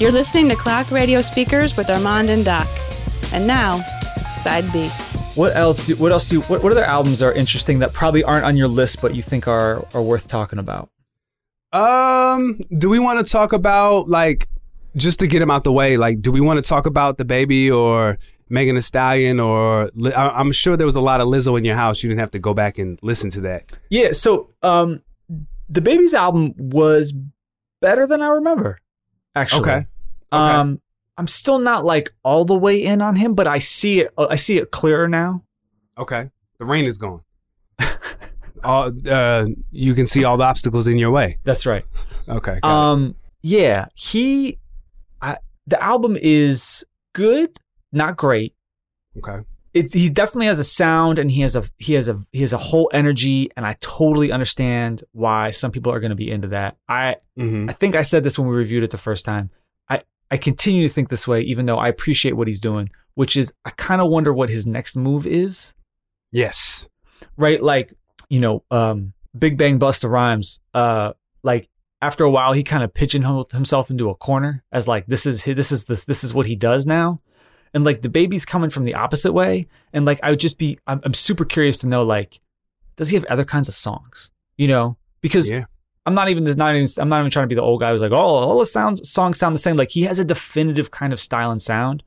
You're listening to Clock Radio Speakers with Armand and Doc. And now, side B. What else? What else? Do, what, what other albums are interesting that probably aren't on your list, but you think are are worth talking about? Um, do we want to talk about like just to get him out the way? Like, do we want to talk about DaBaby or Megan Thee Stallion or I- I'm sure there was a lot of Lizzo in your house. You didn't have to go back and listen to that. Yeah. So, um, DaBaby's album was better than I remember. Actually. Okay. Um, I'm still not like all the way in on him, but I see it. I see it clearer now. Okay. The rain is gone. all, uh, you can see all the obstacles in your way. That's right. Okay. got it. Um, yeah, he, I, the album is good, not great. okay. It's he definitely has a sound and he has a he has a he has a whole energy, and I totally understand why some people are going to be into that. I hmm I think I said this when we reviewed it the first time. I continue to think this way, even though I appreciate what he's doing, which is I kind of wonder what his next move is. Yes. right? Like, you know, um, Big Bang Busta Rhymes, uh, like after a while, he kind of pigeonholed himself into a corner as like, this is hi- this is this this is what he does now, and like DaBaby's coming from the opposite way, and like I would just be, I'm, I'm super curious to know like, does he have other kinds of songs? You know, because Yeah. I'm not even not even I'm not even trying to be the old guy who's like, oh, all the sounds songs sound the same. Like he has a definitive kind of style and sound,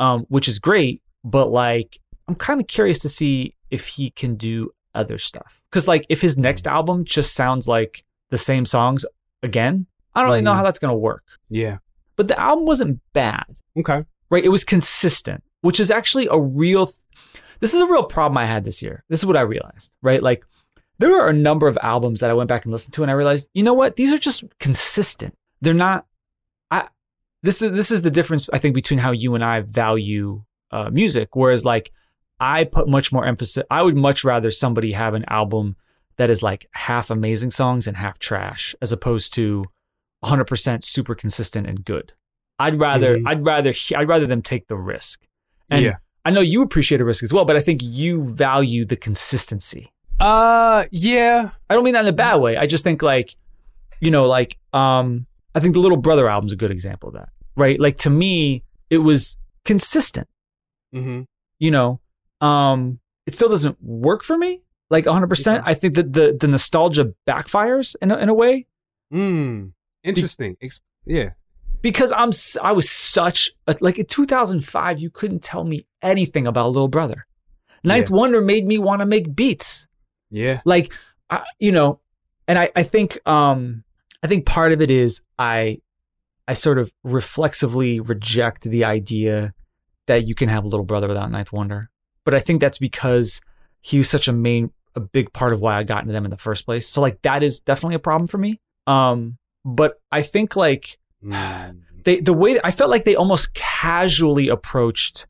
um, which is great. But like, I'm kind of curious to see if he can do other stuff. Because like, if his next album just sounds like the same songs again, I don't really know how that's gonna work. Yeah. But the album wasn't bad, Okay. right? It was consistent, which is actually a real. This is a real problem I had this year. This is what I realized, right? Like, there were a number of albums that I went back and listened to, and I realized, you know what? These are just consistent. They're not. I. This is this is the difference I think between how you and I value uh, music. Whereas like I put much more emphasis. I would much rather somebody have an album that is like half amazing songs and half trash, as opposed to 100% super consistent and good. I'd rather Mhm. I'd rather I'd rather them take the risk. And Yeah. I know you appreciate a risk as well, but I think you value the consistency. Uh, yeah. I don't mean that in a bad way. I just think like, you know, like um I think the Little Brother album's a good example of that. Right? Like to me, it was consistent, Mm-hmm. you know. Um it still doesn't work for me like 100%. Okay. I think that the the nostalgia backfires in a, in a way Mm. Interesting. Ex- yeah. because I'm I was such a, like in 2005 you couldn't tell me anything about Little Brother. Ninth Wonder made me want to make beats. Yeah. like I, you know and I, I think um i think part of it is i i sort of reflexively reject the idea that you can have a little brother without ninth wonder but i think that's because he was such a main a big part of why i got into them in the first place so like that is definitely a problem for me um but i think like Mm. they the way I felt like they almost casually approached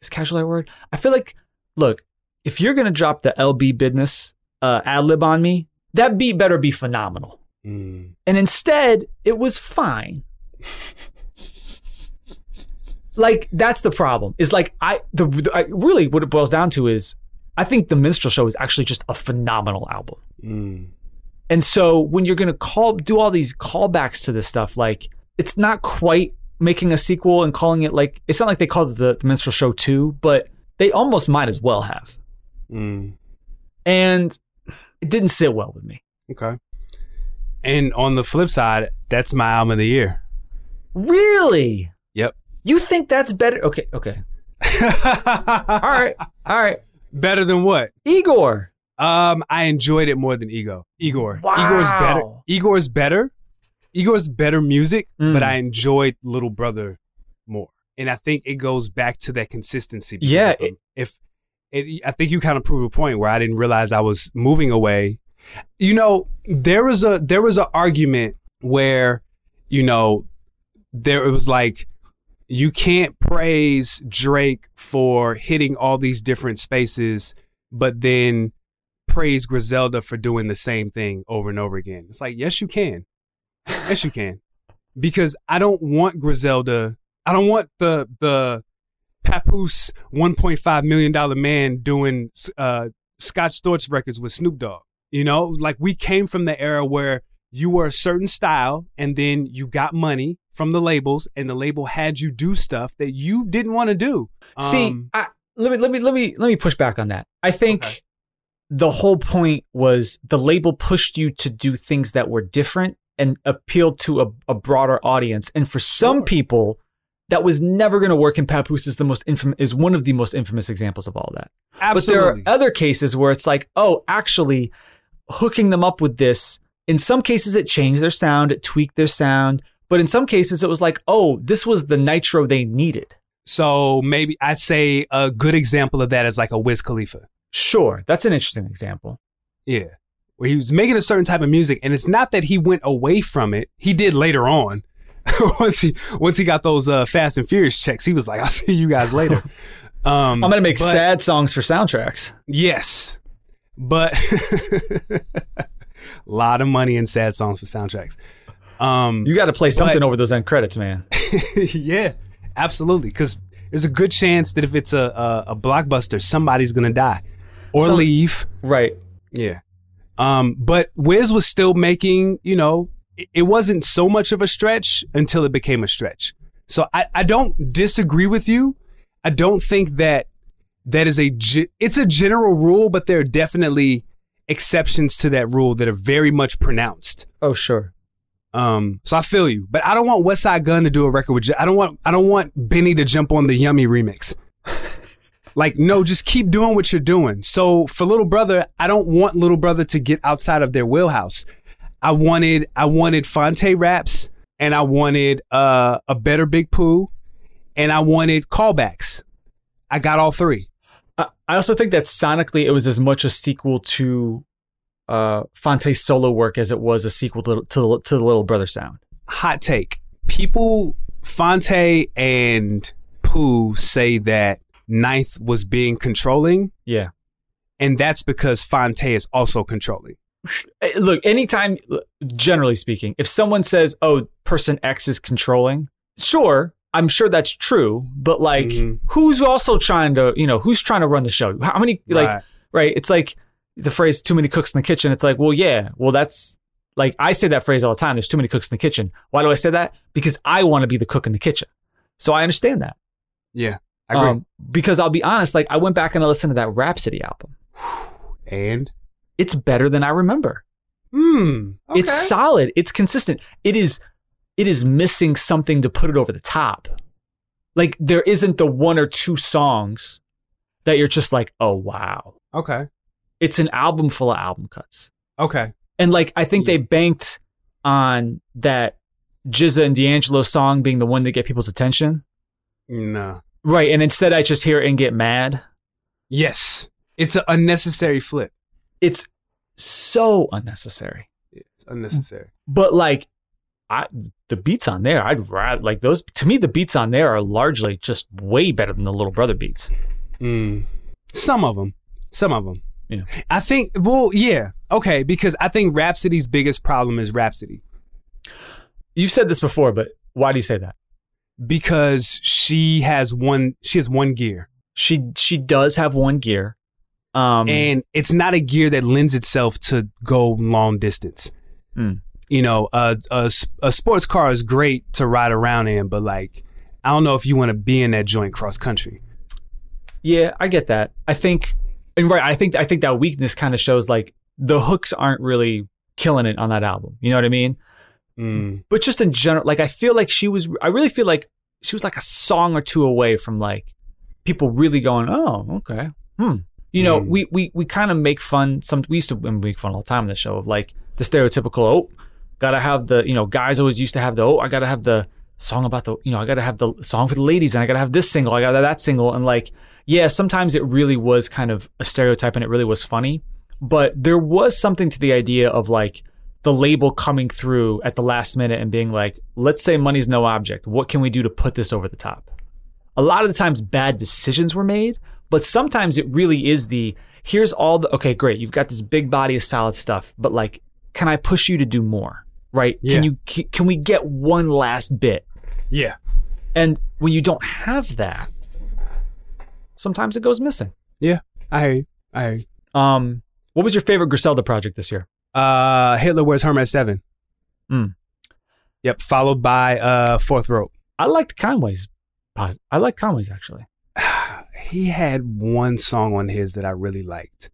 is casually a word? I feel like look, if you're gonna drop the LB business uh ad lib on me, that beat better be phenomenal. Mm. And instead, it was fine. like that's the problem. Is like I the, the I, really what it boils down to is I think the Minstrel Show is actually just a phenomenal album. Mm. And so when you're gonna call do all these callbacks to this stuff, like it's not quite making a sequel and calling it like it's not like they called it the, the Minstrel Show 2, but they almost might as well have. Mm. And it didn't sit well with me. Okay. And on the flip side, that's my album of the year. Really? Yep. You think that's better? Okay, okay. All right. All right. Better than what? Igor. Um, I enjoyed it more than Ego. Igor. Wow. Igor's better. Igor's better. Igor's better music, Mm. but I enjoyed Little Brother more. And I think it goes back to that consistency. Yeah, If, if it, I think you kind of prove a point where I didn't realize I was moving away. You know, there was a there was an argument where, you know, there it was like you can't praise Drake for hitting all these different spaces, but then praise Griselda for doing the same thing over and over again. It's like, yes, you can. Yes, you can. Because I don't want Griselda. I don't want the the Papoose 1.5 million dollar man doing uh, Scott Storch records with Snoop Dogg. You know, like we came from the era where you were a certain style and then you got money from the labels and the label had you do stuff that you didn't want to do. See, Um, I, let me let me let me let me push back on that. I think Okay. the whole point was the label pushed you to do things that were different and appealed to a, a broader audience. And for some Sure. people, that was never going to work. And Papoose is the most infamous is one of the most infamous examples of all that. absolutely. But there are other cases where it's like, oh, actually, hooking them up with this. In some cases, it changed their sound, it tweaked their sound. But in some cases, it was like, oh, this was the nitro they needed. so maybe I'd say a good example of that is like a Wiz Khalifa. Sure, that's an interesting example. Yeah. Where he was making a certain type of music, and it's not that he went away from it. He did later on. once he once he got those uh, Fast and Furious checks, he was like, "I'll see you guys later." Um, I'm gonna make but- sad songs for soundtracks. Yes, but a lot of money in sad songs for soundtracks. Um, You got to play something But- over those end credits, man. yeah, absolutely. Because there's a good chance that if it's a a, a blockbuster, somebody's gonna die or Some- leave. Right. Yeah. Um, but Wiz was still making, you know, it, wasn't so much of a stretch until it became a stretch. So I, I don't disagree with you. I don't think that that is a it's a general rule, but there are definitely exceptions to that rule that are very much pronounced. Oh, sure. Um, so I feel you, but I don't want Westside Gunn to do a record with. I don't want. I don't want Benny to jump on the Yummy remix. like, no, just keep doing what you're doing. So for Little Brother, I don't want Little Brother to get outside of their wheelhouse. I wanted. I wanted Phonte raps, and I wanted uh, a better Big Pooh, and I wanted callbacks. I got all three. I, also think that sonically, it was as much a sequel to uh, Phonte's solo work as it was a sequel to, to, the- to the Little Brother sound. hot take. People, Phonte and Pooh say that Ninth was being controlling, Yeah. and that's because Phonte is also controlling. Eh, Look, anytime, generally speaking, if someone says, oh, person X is controlling, sure, I'm sure that's true. But like, Mhm. who's also trying to, you know, who's trying to run the show? How many, like, Right. right? It's like the phrase "too many cooks in the kitchen." It's like, well, yeah, well, that's like I say that phrase all the time. There's too many cooks in the kitchen. Why do I say that? Because I want to be the cook in the kitchen. So I understand that. Yeah, I agree. Um, because I'll be honest, like I went back and I listened to that Rapsody album. and It's better than I remember. hmm, okay. It's solid. It's consistent. It is. It is missing something to put it over the top. Like there isn't the one or two songs that you're just like, oh wow. okay. It's an album full of album cuts. Okay. And like I think they banked on that GZA and D'Angelo song being the one to get people's attention. No. Right. And instead I just hear it and get mad. Yes, it's an unnecessary flip. It's so unnecessary. It's unnecessary. But like I the beats on there, I'd rather like those to me the beats on there are largely just way better than the little brother beats. Mm. Some of them. Some of them. Yeah. I think. Well, yeah. Okay, because I think Rapsody's biggest problem is Rapsody. You've said this before, but why do you say that? because she has one she has one gear She she does have one gear. Um and it's not a gear that lends itself to go long distance Mm. you know a a sports car is great to ride around in but like i don't know if you want to be in that joint cross country Yeah, I get that. I think, and right, I think I think that weakness kind of shows like the hooks aren't really killing it on that album. You know what I mean? mm. But just in general, like I feel like she was. I really feel like she was like a song or two away from like people really going, oh, okay, hmm. You know, Mm. we we we kind of make fun. Some we used to make fun all the time on the show of like the stereotypical. Oh, gotta have the you know guys always used to have the oh I gotta have the song about the you know I gotta have the song for the ladies and I gotta have this single I gotta have that single and like yeah sometimes it really was kind of a stereotype and it really was funny but there was something to the idea of like the label coming through at the last minute and being like let's say money's no object what can we do to put this over the top a lot of the times bad decisions were made but sometimes it really is the here's all the okay great you've got this big body of solid stuff but like can i push you to do more right Yeah. can you can we get one last bit yeah and when you don't have that sometimes it goes missing yeah i hear you i hear you um what was your favorite griselda project this year uh hitler wears hermes 7 Mm. Yep. Followed by uh, Fourth Rope. I liked Conway's. I like Conway's actually. He had one song on his that I really liked.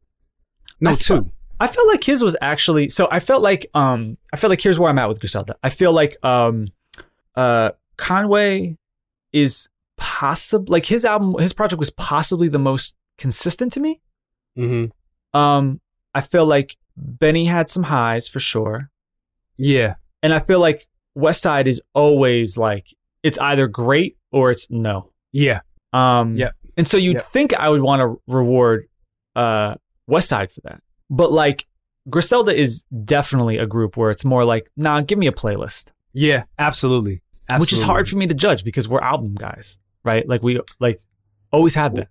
No, I two. felt- I felt like his was actually so I felt like um I feel like here's where I'm at with Griselda. I feel like um uh Conway is possible like his album his project was possibly the most consistent to me. mm-hmm. Um I feel like Benny had some highs for sure. Yeah. And I feel like Westside is always like it's either great or it's no. Yeah. Um, Yep. And so you'd Yep. think I would want to reward uh, Westside for that. But like Griselda is definitely a group where it's more like, nah, give me a playlist, Yeah. Absolutely. Absolutely. which is hard for me to judge because we're album guys, right? Like we like always have been.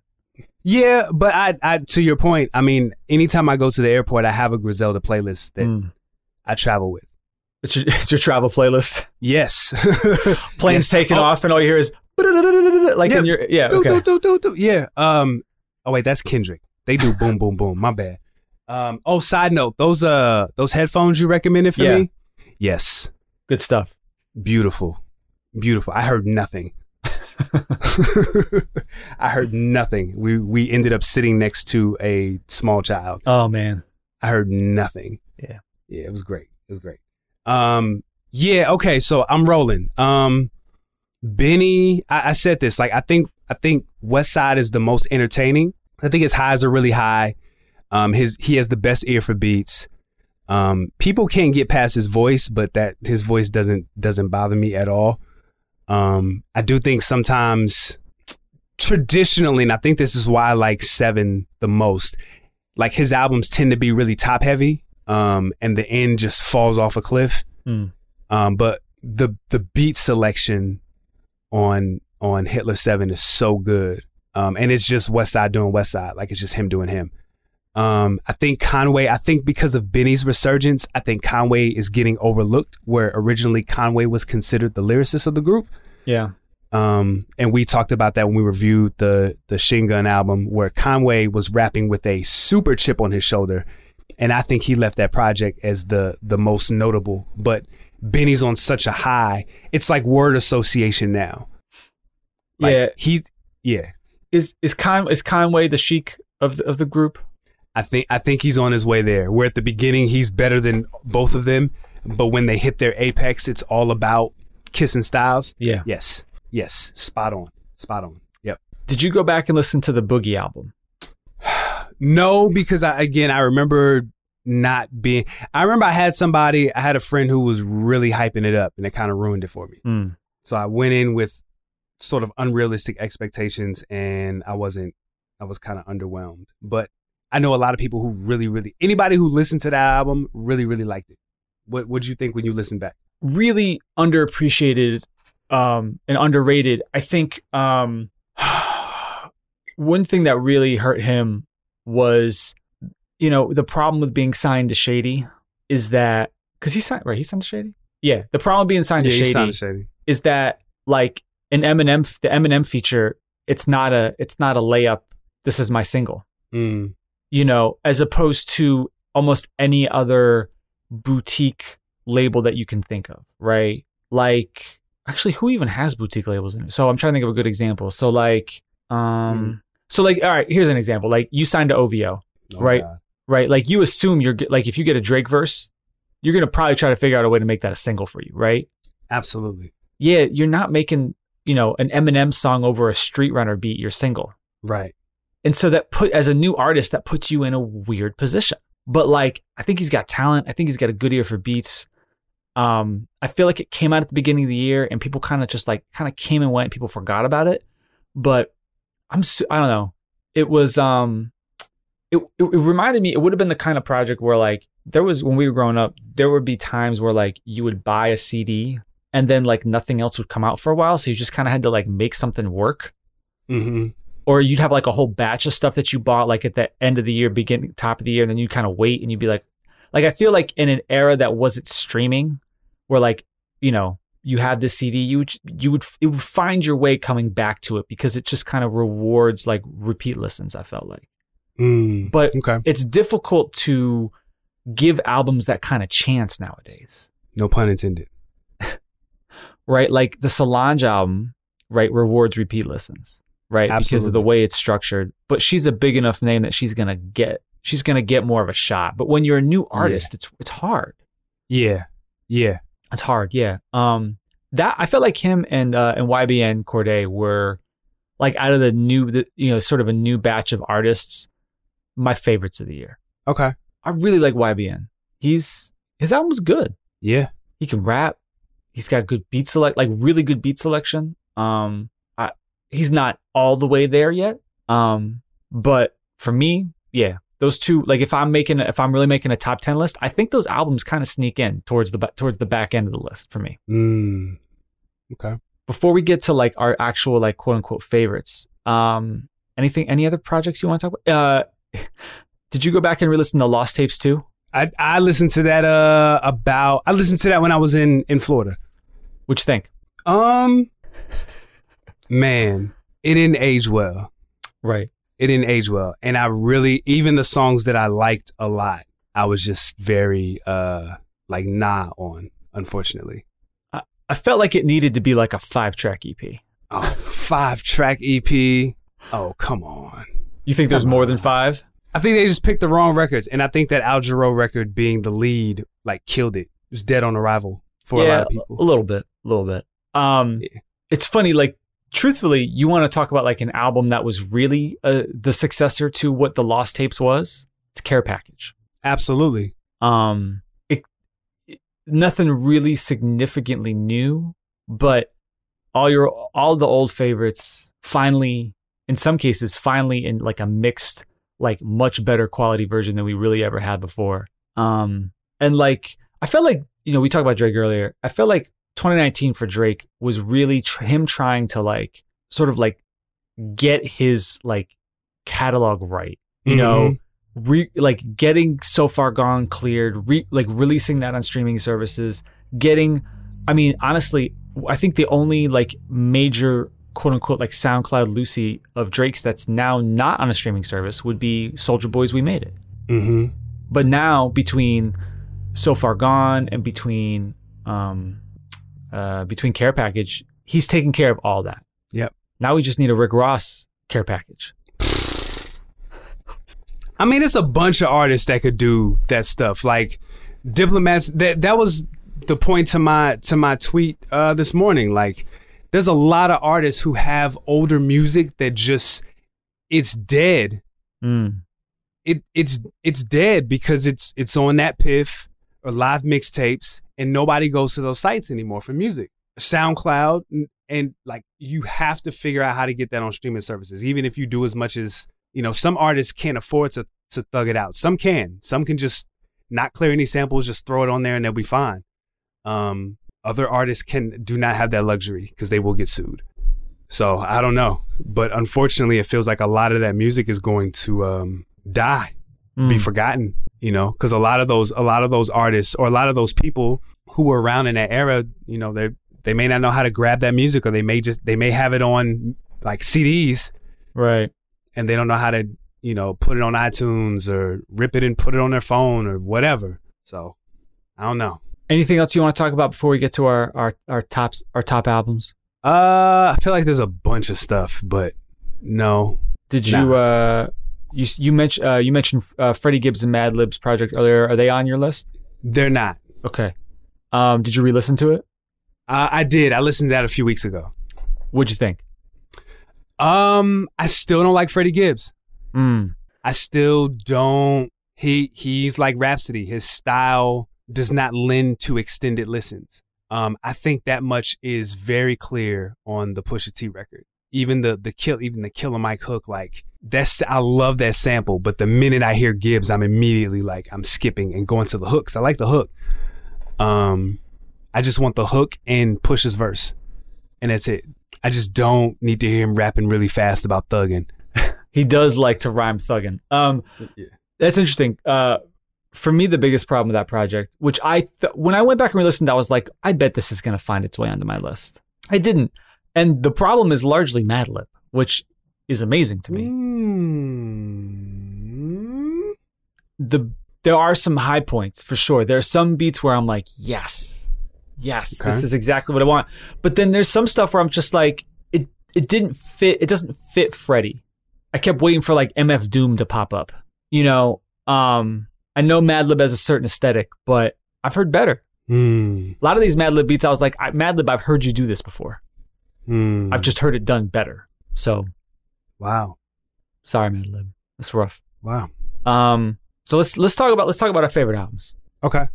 Yeah, but I, I, to your point, I mean, anytime I go to the airport, I have a Griselda playlist that Mm. I travel with. It's, your, it's your travel playlist. Yes. Planes Yes. taking Oh, off and all you hear is like in your yeah do, okay. do, do, do, do. Yeah. Um. Oh wait, that's Kendrick. They do boom, boom, boom. My bad. Um. Oh, side note, those uh those headphones you recommended for Yeah. me. Yes. Good stuff. Beautiful. Beautiful. I heard nothing. I heard nothing. We we ended up sitting next to a small child. Oh man. I heard nothing. Yeah. Yeah, it was great. It was great. Um, yeah, okay, so I'm rolling. Um Benny, I, I said this, like I think I think Westside is the most entertaining. I think his highs are really high. Um his he has the best ear for beats. Um people can't get past his voice, but that his voice doesn't doesn't bother me at all. Um I do think sometimes traditionally, and I think this is why I like Seven the most, like his albums tend to be really top heavy um and the end just falls off a cliff Mm. um but the the beat selection on on hitler 7 is so good. Um and it's just west side doing west side. Like it's just him doing him. Um i think conway i think because of benny's resurgence i think conway is getting overlooked where originally conway was considered the lyricist of the group. Yeah. um, and we talked about that when we reviewed the the Shin Gun album, where Conway was rapping with a super chip on his shoulder, and I think he left that project as the the most notable. But Benny's on such a high; it's like word association now. Like, yeah. he, yeah. Is is Con is Conway the Sheek of the, of the group? I think I think he's on his way there. Where at the beginning he's better than both of them, but when they hit their apex, it's all about Kiss and Styles. Yeah. Yes, yes, spot on, spot on. Yep. Did you go back and listen to the Boogie album? No, because I again I remember not being. I remember I had somebody. I had a friend who was really hyping it up, and it kind of ruined it for me. Mm. So I went in with sort of unrealistic expectations, and I wasn't. I was kind of underwhelmed. But I know a lot of people who really, really anybody who listened to that album really, really liked it. What What did you think when you listened back? Really underappreciated um, and underrated. I think um, one thing that really hurt him was, you know, the problem with being signed to Shady is that because he signed right, he signed to Shady. Yeah, the problem with being signed to he Shady sounded shady. is that like an Eminem, the Eminem feature, it's not a, it's not a layup. This is my single. Mm, you know, as opposed to almost any other boutique label that you can think of, right? Like, actually, who even has boutique labels in it? So I'm trying to think of a good example. So like, um, so like, all right, here's an example. Like, you signed to OVO, oh Right. God. Right? Like, you assume you're like, if you get a Drake verse, you're gonna probably try to figure out a way to make that a single for you, right? Absolutely. Yeah, you're not making, you know, an Eminem song over a Street Runner beat your single. Right. And so that put as a new artist, that puts you in a weird position. But like, I think he's got talent. I think he's got a good ear for beats. Um, I feel like it came out at the beginning of the year and people kind of just like kind of came and went. And people forgot about it. But I'm su- I don't know. It was um, it, it it reminded me. It would have been the kind of project where like there was when we were growing up, there would be times where like you would buy a CD and then like nothing else would come out for a while, so you just kind of had to like make something work Mm-hmm. or you'd have like a whole batch of stuff that you bought like at the end of the year, beginning top of the year, and then you kind of wait and you'd be like, like I feel like in an era that wasn't streaming, where like you know you had this CD, you would, you would it would find your way coming back to it because it just kind of rewards like repeat listens. I felt like, Mm. but Okay. it's difficult to give albums that kind of chance nowadays. No pun intended. right? Like the Solange album, right, rewards repeat listens, right? Because of the way it's structured. But she's a big enough name that she's gonna get she's gonna get more of a shot. But when you're a new artist, it's it's hard. Yeah. Yeah. It's hard, yeah. Um that I felt like him and uh and YBN Cordae were like out of the new the, you know, sort of a new batch of artists, my favorites of the year. Okay. I really like YBN. He's his album was good. Yeah. he can rap. He's got good beat select, like really good beat selection. Um, I, he's not all the way there yet. Um, but for me, yeah, those two. Like if I'm making, if I'm really making a top ten list, I think those albums kind of sneak in towards the towards the back end of the list for me. Mm. Okay. Before we get to like our actual like quote unquote favorites, um, anything, any other projects you want to talk about? Uh, did you go back and re-listen to Lost Tapes too? I I listened to that uh about I listened to that when I was in in Florida. What you think? Um man, it didn't age well. Right. It didn't age well. And I really even the songs that I liked a lot, I was just very uh like nah on, unfortunately. I felt like it needed to be like a five track EP. Oh, five track EP. Oh, come on. You think there's more than five? I think they just picked the wrong records. And I think that Al Jarreau record being the lead like killed it. It was dead on arrival for a lot of people. A little bit, a little bit. Um, Yeah. it's funny. Like, truthfully, you want to talk about like an album that was really uh, the successor to what the Lost Tapes was. It's Care Package. Absolutely. Um, it, it- nothing really significantly new, but all your all the old favorites finally, in some cases, finally in like a mixed, like much better quality version than we really ever had before. Um, and like I felt like you know we talked about Drake earlier. I felt like 2019 for Drake was really tr- him trying to like sort of like get his like catalog right. You know, re- like getting so far gone cleared, re- like releasing that on streaming services, getting. I mean, honestly, I think the only like major quote unquote like SoundCloud Lucy of Drake's that's now not on a streaming service would be Soulja Boy's. We made it. Mm-hmm. But now between So Far Gone and between um uh between Care Package, he's taking care of all that. Yep. Now we just need a Rick Ross care package. I mean, it's a bunch of artists that could do that stuff. Like diplomats. That that was the point to my to my tweet uh, this morning. Like, there's a lot of artists who have older music that just it's dead. Mm. It it's it's dead because it's it's on DatPiff or live mixtapes, and nobody goes to those sites anymore for music. SoundCloud and, and like you have to figure out how to get that on streaming services. Even if you do as much as you know, some artists can't afford to to thug it out. Some can. Some can just not clear any samples, just throw it on there and they'll be fine. Um, other artists can do not have that luxury because they will get sued. So I don't know, but unfortunately, it feels like a lot of that music is going to um, die, be Mm. forgotten. You know, because a lot of those, a lot of those artists or a lot of those people who were around in that era, you know, they they may not know how to grab that music, or they may just they may have it on like CDs, Right. and they don't know how to, you know, put it on iTunes or rip it and put it on their phone or whatever. So I don't know. Anything else you want to talk about before we get to our our our tops our top albums? Uh, I feel like there's a bunch of stuff, but no. Did you uh you you mentioned uh, you mentioned uh, Freddie Gibbs and Madlib's project earlier? Are they on your list? They're not. Okay. Um, did you re-listen to it? Uh, I did. I listened to that a few weeks ago. What'd you think? Um, I still don't like Freddie Gibbs. Mm. I still don't. He he's like Rapsody. His style does not lend to extended listens. Um, I think that much is very clear on the Pusha T record. Even the the kill, even the Killer Mike hook, like that's I love that sample. But the minute I hear Gibbs, I'm immediately like I'm skipping and going to the hooks. I like the hook. Um, I just want the hook and Pusha's verse, and that's it. I just don't need to hear him rapping really fast about thugging. He does like to rhyme thugging. Um, Yeah. that's interesting. Uh, for me, the biggest problem with that project, which I th- when I went back and re-listened, I was like, I bet this is going to find its way onto my list. I didn't, and the problem is largely Madlib, which is amazing to me. Mm. the there are some high points for sure. There are some beats where I'm like, yes, yes, Okay. this is exactly what I want. But then there's some stuff where I'm just like, it it didn't fit. It doesn't fit Freddie. I kept waiting for like MF Doom to pop up. You know, um, I know Madlib has a certain aesthetic, but I've heard better. Hmm. A lot of these Madlib beats, I was like, I, Madlib, I've heard you do this before. Hmm. I've just heard it done better. So wow. sorry, Madlib. That's rough. Wow. Um, so let's let's talk about let's talk about our favorite albums. Okay.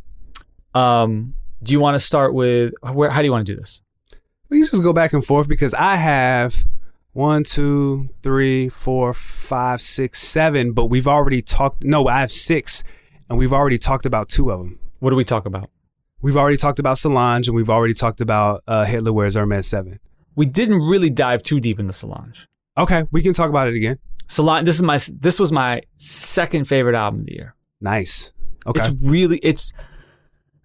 Um, do you want to start with where? How do you want to do this? We can just go back and forth because I have one, two, three, four, five, six, seven, but we've already talked. No, I have six, and we've already talked about two of them. What do we talk about? We've already talked about Solange, and we've already talked about uh, Hitler Wears Hermes 7. We didn't really dive too deep into Solange. Okay, we can talk about it again. Solange. This is my this was my second favorite album of the year. Nice. Okay. It's really it's,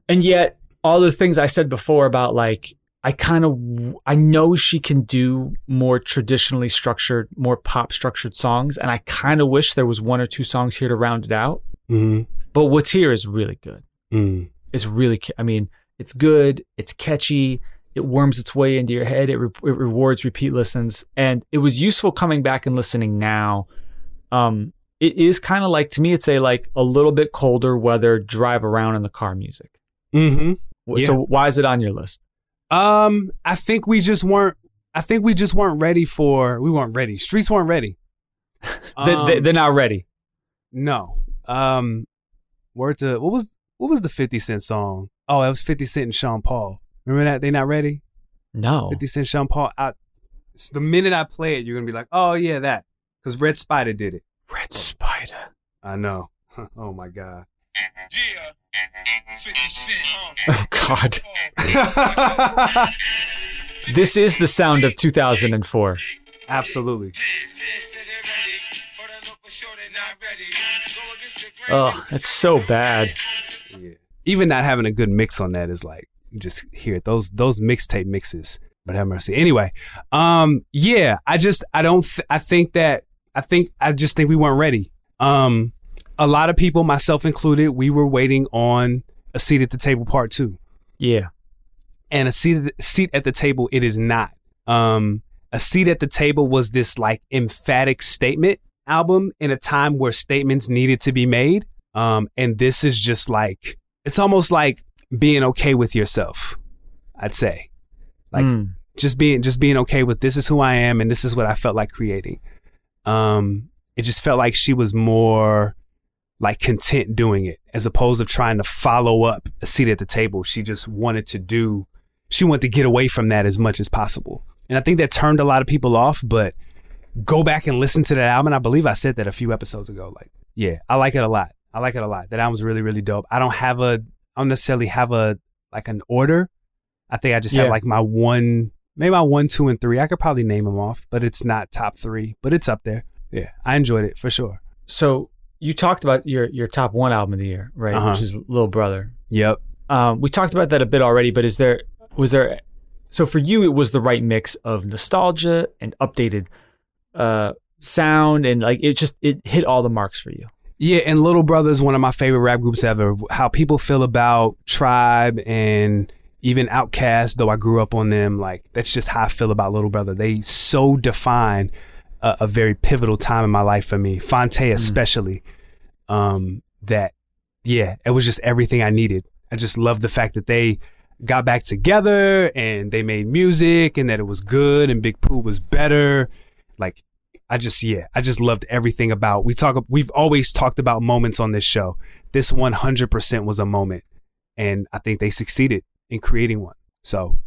and yet all the things I said before about like I kind of I know she can do more traditionally structured, more pop structured songs, and I kind of wish there was one or two songs here to round it out. mm But what's here is really good. mm It's really, I mean, it's good. It's catchy. It worms its way into your head. It, re- it rewards repeat listens, and it was useful coming back and listening now. Um, it is kind of like to me, it's a like a little bit colder weather drive around in the car music. Mm-hmm. Wh- So why is it on your list? Um, I think we just weren't. I think we just weren't ready for. We weren't ready. Streets weren't ready. they, Um, they, they're not ready. no. Um, word to what was what was the Fifty Cent song? Oh, it was Fifty Cent and Sean Paul. Remember that? They not ready. No, Fifty Cent, Sean Paul. I, it's the minute I play it, you're gonna be like, oh yeah, that. Because Red Spyda did it. Red Spyda. I know. oh my god. Yeah, Oh God, this is the sound of 2004. Absolutely. Oh, that's so bad. Yeah. Even not having a good mix on that is like you just hear it. Those those mixtape mixes. But have mercy. Anyway, um, yeah, I just I don't th- I think that I think I just think we weren't ready. Um, a lot of people, myself included, we were waiting on a seat at the table part two. Yeah, and a seat seat at the table it is not um a seat at the table was this like emphatic statement album in a time where statements needed to be made um and this is just like it's almost like being okay with yourself i'd say. Like Mm. just being just being okay with this is who i am and this is what i felt like creating. Um it just felt like she was more like content doing it as opposed to trying to follow up a seat at the table. She just wanted to do she wanted to get away from that as much as possible. And i think that turned a lot of people off but go back and listen to that album. I believe i said that a few episodes ago. Like yeah i like it a lot. I like it a lot. That album's really really dope. I don't have a i don't necessarily have a like an order. I think i just Yeah. have like my one maybe my one two and three. I could probably name them off but it's not top three but it's up there. Yeah i enjoyed it for sure. So you talked about your your top one album of the year, right? Uh-huh. Which is Little Brother. yep. Um, we talked about that a bit already, but is there was there so for you it was the right mix of nostalgia and updated uh sound and like it just it hit all the marks for you. Yeah, and Little Brother is one of my favorite rap groups ever. How people feel about Tribe and even Outkast, though I grew up on them, like that's just how I feel about Little Brother. They so define a, a very pivotal time in my life for me. Phonte especially. Um, that yeah, it was just everything I needed. I just loved the fact that they got back together and they made music and that it was good and Big Pooh was better. Like I just yeah, I just loved everything about. We talk we've always talked about moments on this show. This 100% was a moment and I think they succeeded in creating one. So,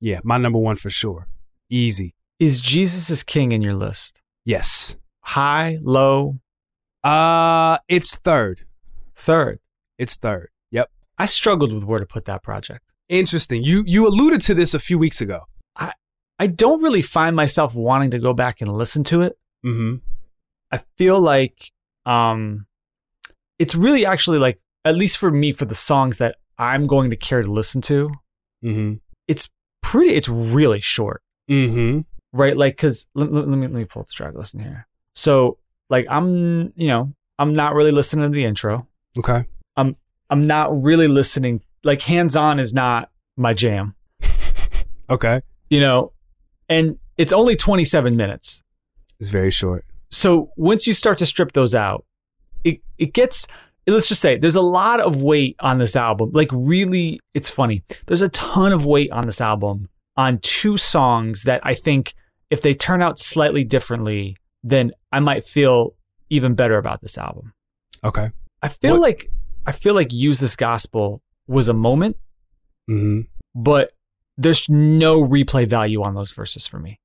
yeah, my number 1 for sure. Easy. Is Jesus is King in your list? Yes. High, low, Uh it's third. third. It's third. Yep. I struggled with where to put that project. Interesting. You you alluded to this a few weeks ago. I don't really find myself wanting to go back and listen to it. Mhm. I feel like um it's really actually like at least for me for the songs that I'm going to care to listen to, Mhm. it's pretty it's really short, Mhm. right? Like let, let, let me let me pull up the track list in here. So, like I'm, you know, I'm not really listening to the intro. Okay. I'm, I'm not really listening. Like hands on is not my jam, Okay. you know, and it's only 27 minutes. It's very short. So once you start to strip those out, it it gets. Let's just say there's a lot of weight on this album. Like really, it's funny. There's a ton of weight on this album on two songs that I think if they turn out slightly differently, then I might feel even better about this album. Okay. I feel What- like I feel like use this gospel was a moment, Mm-hmm. but there's no replay value on those verses for me.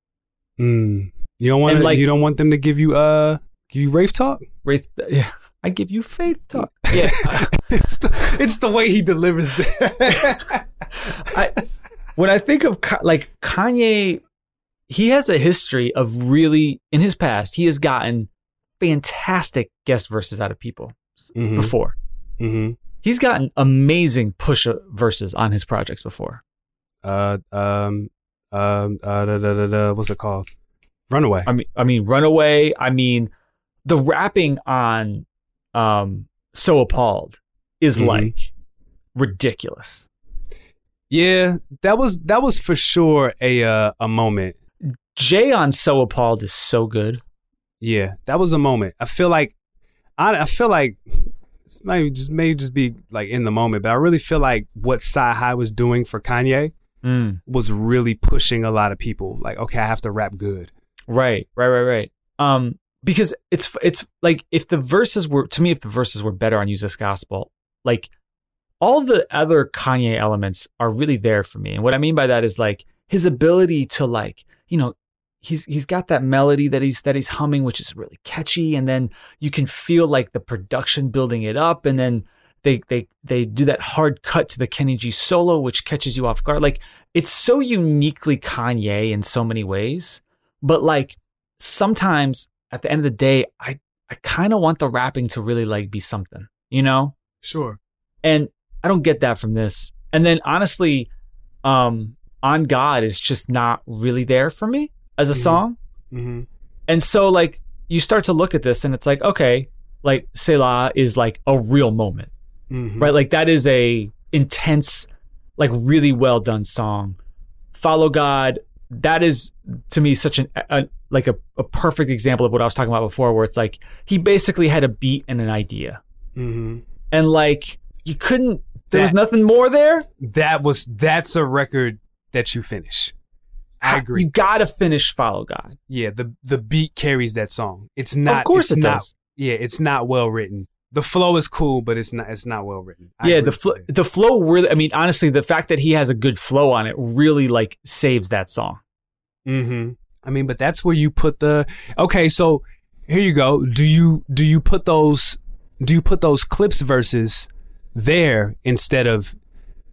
Mm. You don't want to, like- you don't want them to give you uh give you rave talk. Wraith, yeah, I give you faith talk. Yeah, it's the it's the way he delivers that. I when I think of like Kanye, he has a history of really in his past. He has gotten fantastic guest verses out of people mm-hmm. before. Mm-hmm. He's gotten amazing push verses on his projects before. Uh um um uh da, da, da, da, what's it called? Runaway. I mean, I mean, Runaway. I mean, the rapping on um, "So Appalled" is Mhm. like ridiculous. Yeah, that was that was for sure a uh, a moment. Jay on "So Appalled" is so good. Yeah, that was a moment. I feel like I I feel like this might just maybe just be like in the moment, but I really feel like what CyHi was doing for Kanye Mm. was really pushing a lot of people. Like, okay, I have to rap good. Right, right, right, right. Um, because it's it's like if the verses were to me, if the verses were better on "Use This Gospel," like all the other Kanye elements are really there for me. And what I mean by that is like his ability to like, you know, he's he's got that melody that he's that he's humming, which is really catchy, and then you can feel like the production building it up, and then they they they do that hard cut to the Kenny G solo, which catches you off guard. Like it's so uniquely Kanye in so many ways, but like sometimes at the end of the day, I I kind of want the rapping to really like be something, you know? Sure. And I don't get that from this. And then honestly, um, On God is just not really there for me as a Mhm. song. Mm-hmm. And so like you start to look at this and it's like, okay, like Selah is like a real moment, Mm-hmm. right? Like that is a intense, like really well done song. Follow God, that is to me such an a, like a, a perfect example of what I was talking about before, where it's like he basically had a beat and an idea. Mm-hmm. And like you couldn't there was nothing more there. That was that's a record that you finish. I agree. You gotta finish Follow God. yeah, the the beat carries that song. It's not. of course it's it not, does. Yeah, it's not well written. The flow is cool, but it's not. It's not well written. I yeah, the flow the flow really I mean, honestly, the fact that he has a good flow on it really like saves that song. Mm-hmm. I mean, but that's where you put the. Okay, so here you go. Do you do you put those do you put those Clipse verses there instead of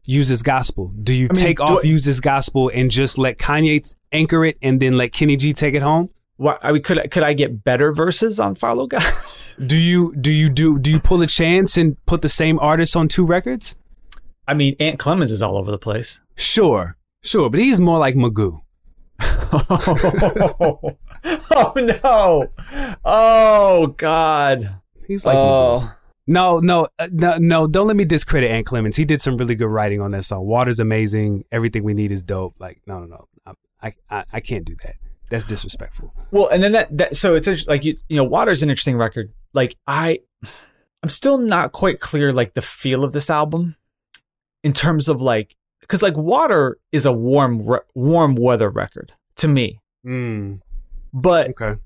use this gospel? Do you I mean, take do off I- use this gospel and just let Kanye anchor it and then let Kenny G take it home? Why, I mean, could could I get better verses on Follow God? Do you do you do do you pull a chance and put the same artist on two records? I mean, Ant Clemons is all over the place. Sure, sure, but he's more like Magoo. oh, no! Oh God! He's like Magoo. oh, No, no, uh, no, no. Don't let me discredit Ant Clemons. He did some really good writing on that song. Water's amazing. Everything we need is dope. Like, no, no, no. I, I, I can't do that. That's disrespectful. well, and then that that so it's like you you know, Water's an interesting record. Like I, I'm still not quite clear like the feel of this album, in terms of like because like Water is a warm re- warm weather record to me, Mm, but okay.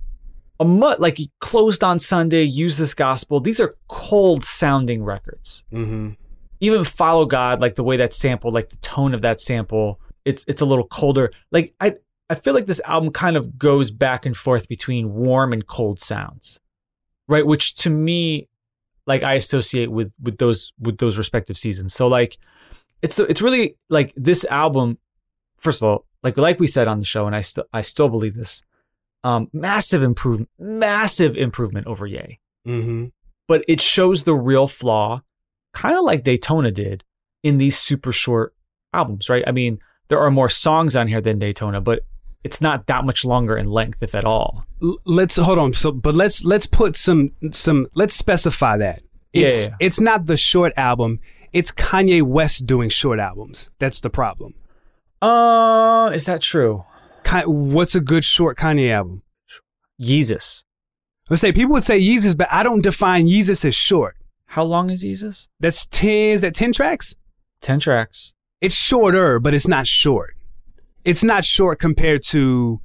a mut like he closed on Sunday, use this gospel. These are cold sounding records. Mm-hmm. Even follow God, like the way that sample, like the tone of that sample, it's it's a little colder. Like I I feel like this album kind of goes back and forth between warm and cold sounds, right? Which to me, like I associate with with those with those respective seasons. So like, it's the, it's really like this album. First of all, like like we said on the show, and I still I still believe this. Um, massive improvement, massive improvement over Ye. Mm-hmm. but it shows the real flaw, kind of like Daytona did in these super short albums, right? I mean, there are more songs on here than Daytona, but it's not that much longer in length, if at all. Let's hold on. So, but let's let's put some some let's specify that. Yeah, It's yeah, yeah. it's not the short album. It's Kanye West doing short albums. That's the problem. Uh, is that true? Ki- What's a good short Kanye album? Yeezus. Let's say people would say Yeezus, but I don't define Yeezus as short. How long is Yeezus? That's ten. Is that ten tracks? Ten tracks. It's shorter, but it's not short. It's not short compared to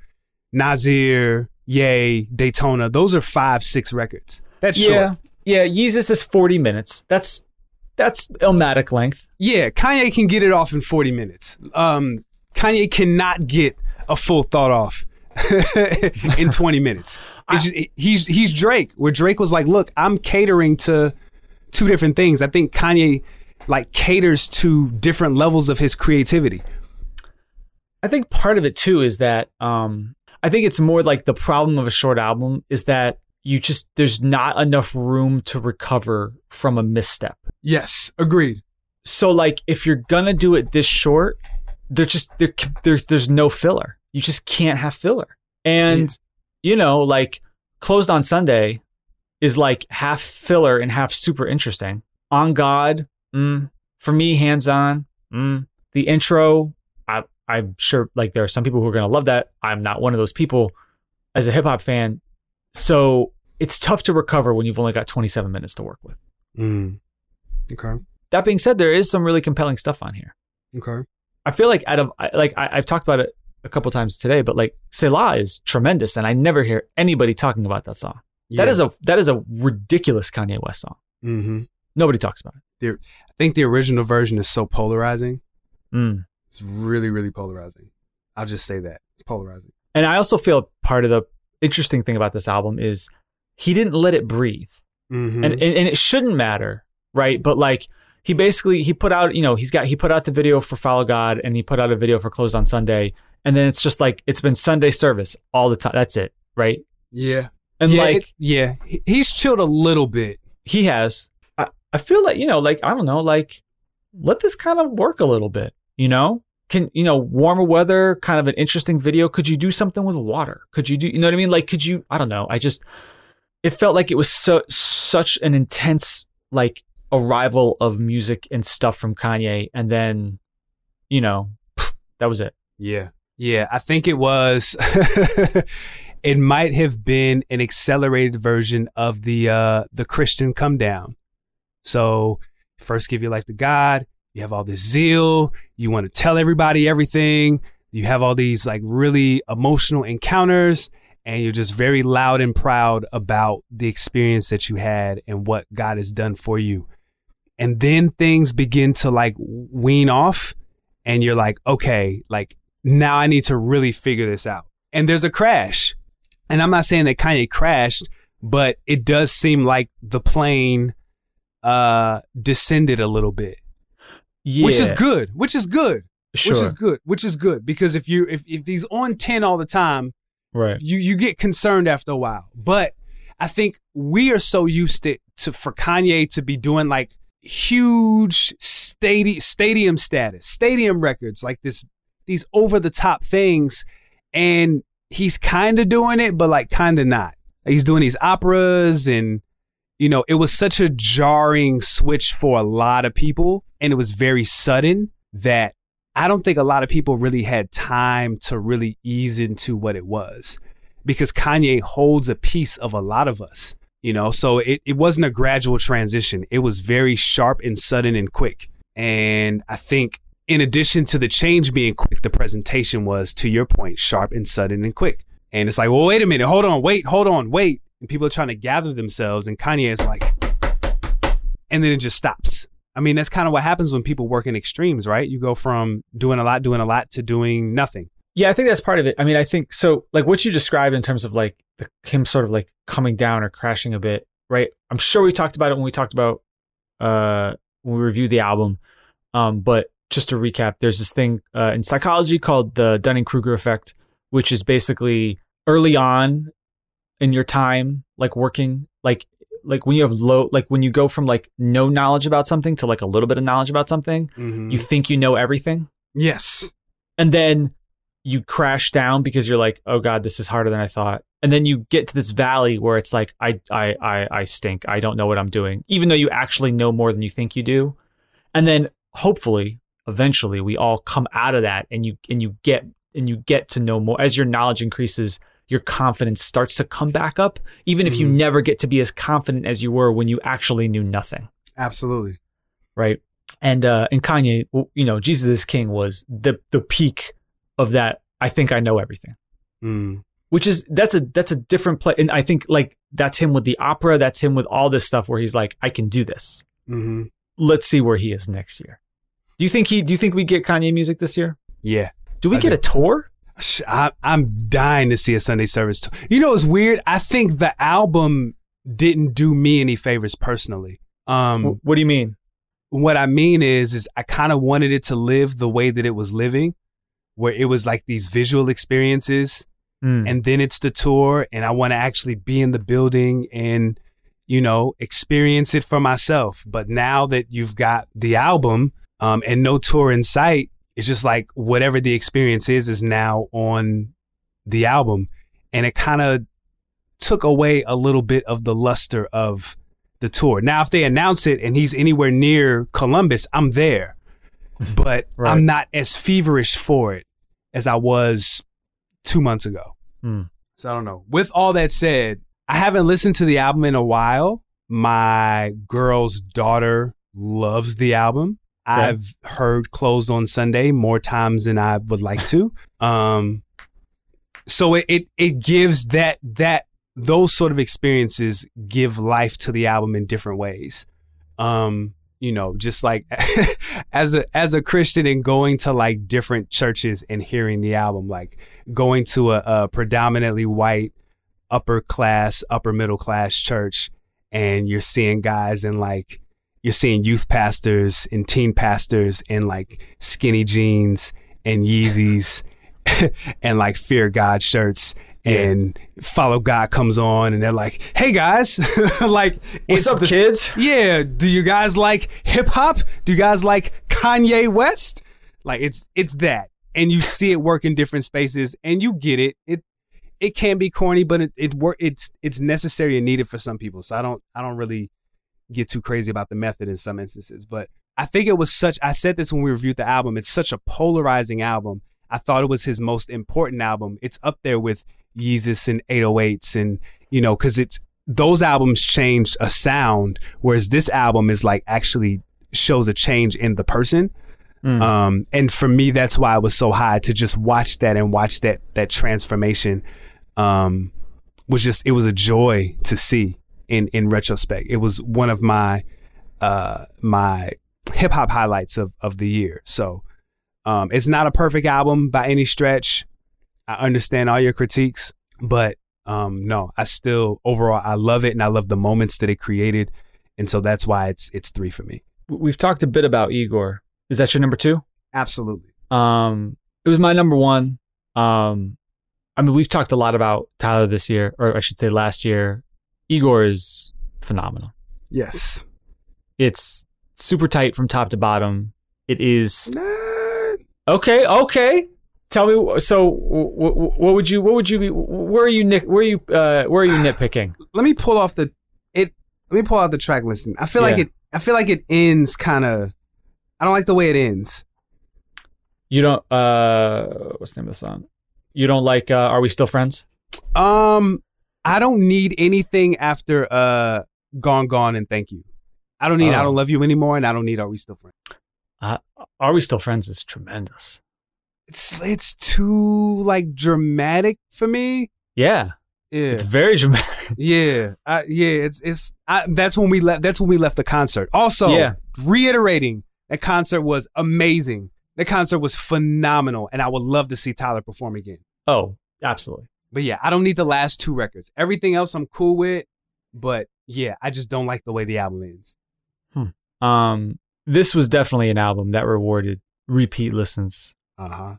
Nasir, Ye, Daytona. Those are five, six records. That's yeah, short. yeah. Yeezus is forty minutes. That's that's Illmatic length. Yeah, Kanye can get it off in 40 minutes. Um, Kanye cannot get a full thought off in 20 minutes. It's just, he's he's Drake, where Drake was like, "Look, I'm catering to two different things." I think Kanye like caters to different levels of his creativity. I think part of it too is that um, I think it's more like the problem of a short album is that you just there's not enough room to recover from a misstep. Yes, agreed. So like if you're gonna do it this short, there's just there, there's there's no filler. You just can't have filler. And you know, like closed on Sunday is like half filler and half super interesting. On God, mm, for me, hands on. Mm, the intro, I'm sure like there are some people who are gonna love that. I'm not one of those people as a hip hop fan. So it's tough to recover when you've only got 27 minutes to work with. Mm. Okay. That being said, there is some really compelling stuff on here. Okay. I feel like out of like I, I've talked about it a couple times today, but like Selah is tremendous, and I never hear anybody talking about that song. That is a that is a ridiculous Kanye West song. Mm-hmm. Nobody talks about it. I think the original version is so polarizing. Mm. It's really, really polarizing. I'll just say that it's polarizing. And I also feel part of the interesting thing about this album is he didn't let it breathe, Mm-hmm. and, and and it shouldn't matter, right? But like he basically he put out you know he's got he put out the video for Follow God, and he put out a video for Closed on Sunday, and then it's just like it's been Sunday service all the time. That's it, right? yeah. And yeah, like it- yeah, he's chilled a little bit. he has. I, I feel like, you know, like, I don't know, like, let this kind of work a little bit, you know? Can, you know, warmer weather, kind of an interesting video. Could you do something with water? Could you do, you know what I mean? Like, could you, I don't know. I just, it felt like it was so, such an intense, like, arrival of music and stuff from Kanye. And then, you know, that was it. Yeah. Yeah, I think it was it might have been an accelerated version of the uh the Christian come down. So first give your life to God, you have all this zeal, you want to tell everybody everything, you have all these like really emotional encounters and you're just very loud and proud about the experience that you had and what God has done for you. And then things begin to like wean off and you're like, okay, like now I need to really figure this out. And there's a crash. And I'm not saying that Kanye crashed, but it does seem like the plane uh descended a little bit. Yeah. Which is good. Which is good. Sure. Which is good. Which is good. Because if you if, if he's on 10 all the time, right. you you get concerned after a while. But I think we are so used to, to for Kanye to be doing like huge stadium stadium status, stadium records, like this these over the top things, and he's kind of doing it, but like kind of not. He's doing these operas, and you know, it was such a jarring switch for a lot of people, and it was very sudden that I don't think a lot of people really had time to really ease into what it was because Kanye holds a piece of a lot of us, you know? So it, it wasn't a gradual transition. It was very sharp and sudden and quick. And I think in addition to the change being quick, the presentation was, to your point, sharp and sudden and quick. And it's like, well, wait a minute, hold on, wait, hold on, wait. And people are trying to gather themselves, and Kanye is like, and then it just stops. I mean, that's kind of what happens when people work in extremes, right? You go from doing a lot, doing a lot to doing nothing. Yeah, I think that's part of it. I mean, I think so. Like what you described in terms of like the, him sort of like coming down or crashing a bit, right? I'm sure we talked about it when we talked about uh when we reviewed the album. Um, but just to recap, there's this thing uh, in psychology called the Dunning Kruger effect, which is basically early on in your time, like working, like like when you have low, like when you go from like no knowledge about something to like a little bit of knowledge about something, mm-hmm. you think you know everything yes. and then you crash down because you're like, oh god, this is harder than I thought. and then you get to this valley where it's like I I I I stink. I don't know what I'm doing, even though you actually know more than you think you do. And then hopefully, eventually, we all come out of that, and you and you get and you get to know more as your knowledge increases. Your confidence starts to come back up, even if you Mhm. never get to be as confident as you were when you actually knew nothing Absolutely. right? And uh, and Kanye, you know, Jesus is King was the the peak of that. I think I know everything, Mm. which is that's a that's a different play. And I think like that's him with the opera. That's him with all this stuff where he's like, I can do this. Mm-hmm. Let's see where he is next year. Do you think he? Do you think we get Kanye music this year? Yeah. Do we I get do. a tour? I, I'm dying to see a Sunday service. You know, it's weird. I think the album didn't do me any favors personally. Um, what do you mean? what I mean is, is I kind of wanted it to live the way that it was living, where it was like these visual experiences, Mm. and then it's the tour, and I want to actually be in the building and, you know, experience it for myself. But now that you've got the album, um, and no tour in sight, it's just like whatever the experience is is now on the album, and it kind of took away a little bit of the luster of the tour. Now, if they announce it and he's anywhere near Columbus, I'm there. But Right. I'm not as feverish for it as I was two months ago. Hmm. So I don't know. With all that said, I haven't listened to the album in a while. My girl's daughter loves the album. I've heard Closed on Sunday more times than I would like to. Um, so it, it it gives that that those sort of experiences give life to the album in different ways. Um, you know, just like as a as a Christian and going to like different churches and hearing the album, like going to a, a predominantly white upper class, upper middle class church, and you're seeing guys in like you're seeing youth pastors and teen pastors in like skinny jeans and Yeezys and like fear God shirts and follow God comes on and they're like, "Hey guys, like What's up, kids? Yeah, do you guys like hip hop? Do you guys like Kanye West? Like it's it's that, and you see it work in different spaces, and you get it. It it can be corny, but it it work. It's it's necessary and needed for some people. So I don't I don't really get too crazy about the method in some instances, but I think it was such. I said this when we reviewed the album. It's such a polarizing album. I thought it was his most important album. It's up there with Yeezus and 808s, and you know, because it's those albums changed a sound, whereas this album is like actually shows a change in the person. Mm. Um, and for me, that's why I was so high to just watch that and watch that that transformation. Um, was just it was a joy to see in in retrospect. It was one of my uh my hip hop highlights of of the year. So um, it's not a perfect album by any stretch. I understand all your critiques, but um, no, I still overall I love it and I love the moments that it created, and so that's why it's it's three for me. We've talked a bit about Igor. Is that your number two? Absolutely. Um, it was my number one. Um, I mean, we've talked a lot about Tyler this year, or I should say last year. Igor is phenomenal. Yes. It's super tight from top to bottom. It is okay. Okay, tell me. So, what would you? What would you be? Where are you? Nick? Where are you? Uh, where are you nitpicking? Let me pull off the it. Let me pull out the track listing. I feel like it. I feel like it ends kind of. I don't like the way it ends. You don't. Uh, what's the name of the song? You don't like? Uh, are we still friends? Um, I don't need anything after uh gone gone and thank you. I don't need I Oh. don't love you anymore and I don't need are we still friends. Are we still friends? Is tremendous. It's it's too like dramatic for me. Yeah, Yeah. it's very dramatic. yeah. I, yeah, it's it's I, that's when we left that's when we left the concert. Also, Yeah. reiterating that concert was amazing. The concert was phenomenal and I would love to see Tyler perform again. Oh, absolutely. But yeah, I don't need the last two records. Everything else I'm cool with, but yeah, I just don't like the way the album ends. Um, this was definitely an album that rewarded repeat listens Uh-huh.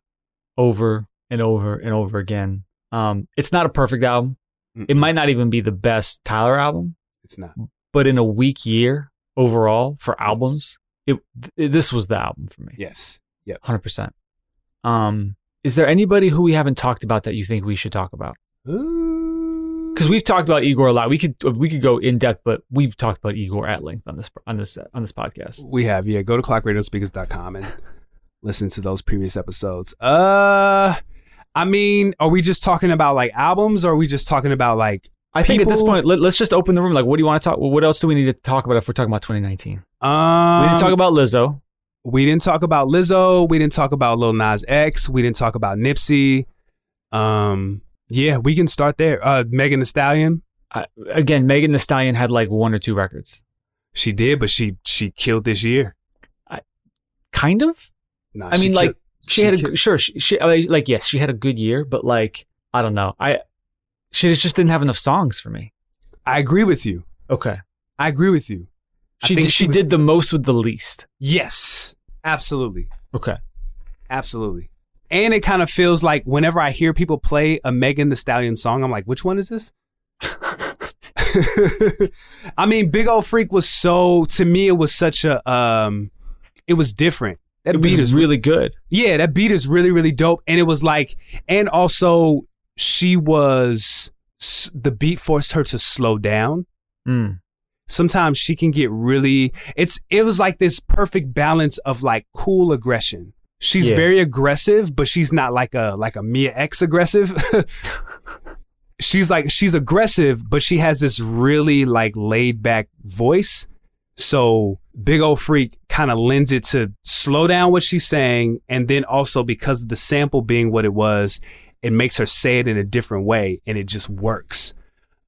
over and over and over again. Um, it's not a perfect album. It Mm-mm. might not even be the best Tyler album, It's not. but in a weak year overall for albums, it, th- this was the album for me. Yes. Hundred percent. Um, is there anybody who we haven't talked about that you think we should talk about? because we've talked about Igor a lot. We could we could go in depth, but we've talked about Igor at length on this on this on this podcast. We have, yeah. Go to clockradiospeakers.com and listen to those previous episodes. Uh, I mean, are we just talking about like albums, or are we just talking about like? I think at this point, let, us just open the room. Like, what do you want to talk? What else do we need to talk about if we're talking about 2019? Um, we didn't talk about Lizzo. We didn't talk about Lizzo. We didn't talk about Lil Nas X. We didn't talk about Nipsey. Um, yeah, we can start there. Uh, Megan Thee Stallion. Uh, again, Megan Thee Stallion had like one or two records. She did, but she she killed this year. Kind of. Nah, I she mean, like killed- she, had a killed- sure. She, she like yes, she had a good year, but like I don't know. I she just didn't have enough songs for me. I agree with you. Okay. I agree with you. She did, she was- did the most with the least. Yes, absolutely, Okay. absolutely. And it kind of feels like whenever I hear people play a Megan Thee Stallion song, I'm like, which one is this? I mean, Big Ole Freak was so to me. It was such a um, it was different. That It beat is really good. yeah, that beat is really really dope, and it was like, and also she was the beat forced her to slow down. Mm. Sometimes she can get really. It's it was like this perfect balance of like cool aggression. She's Yeah. very aggressive, but she's not like a like a Mia X aggressive. she's like she's aggressive, but she has this really like laid back voice. So Big Ole Freak kind of lends it to slow down what she's saying, and then also because of the sample being what it was, it makes her say it in a different way, and it just works.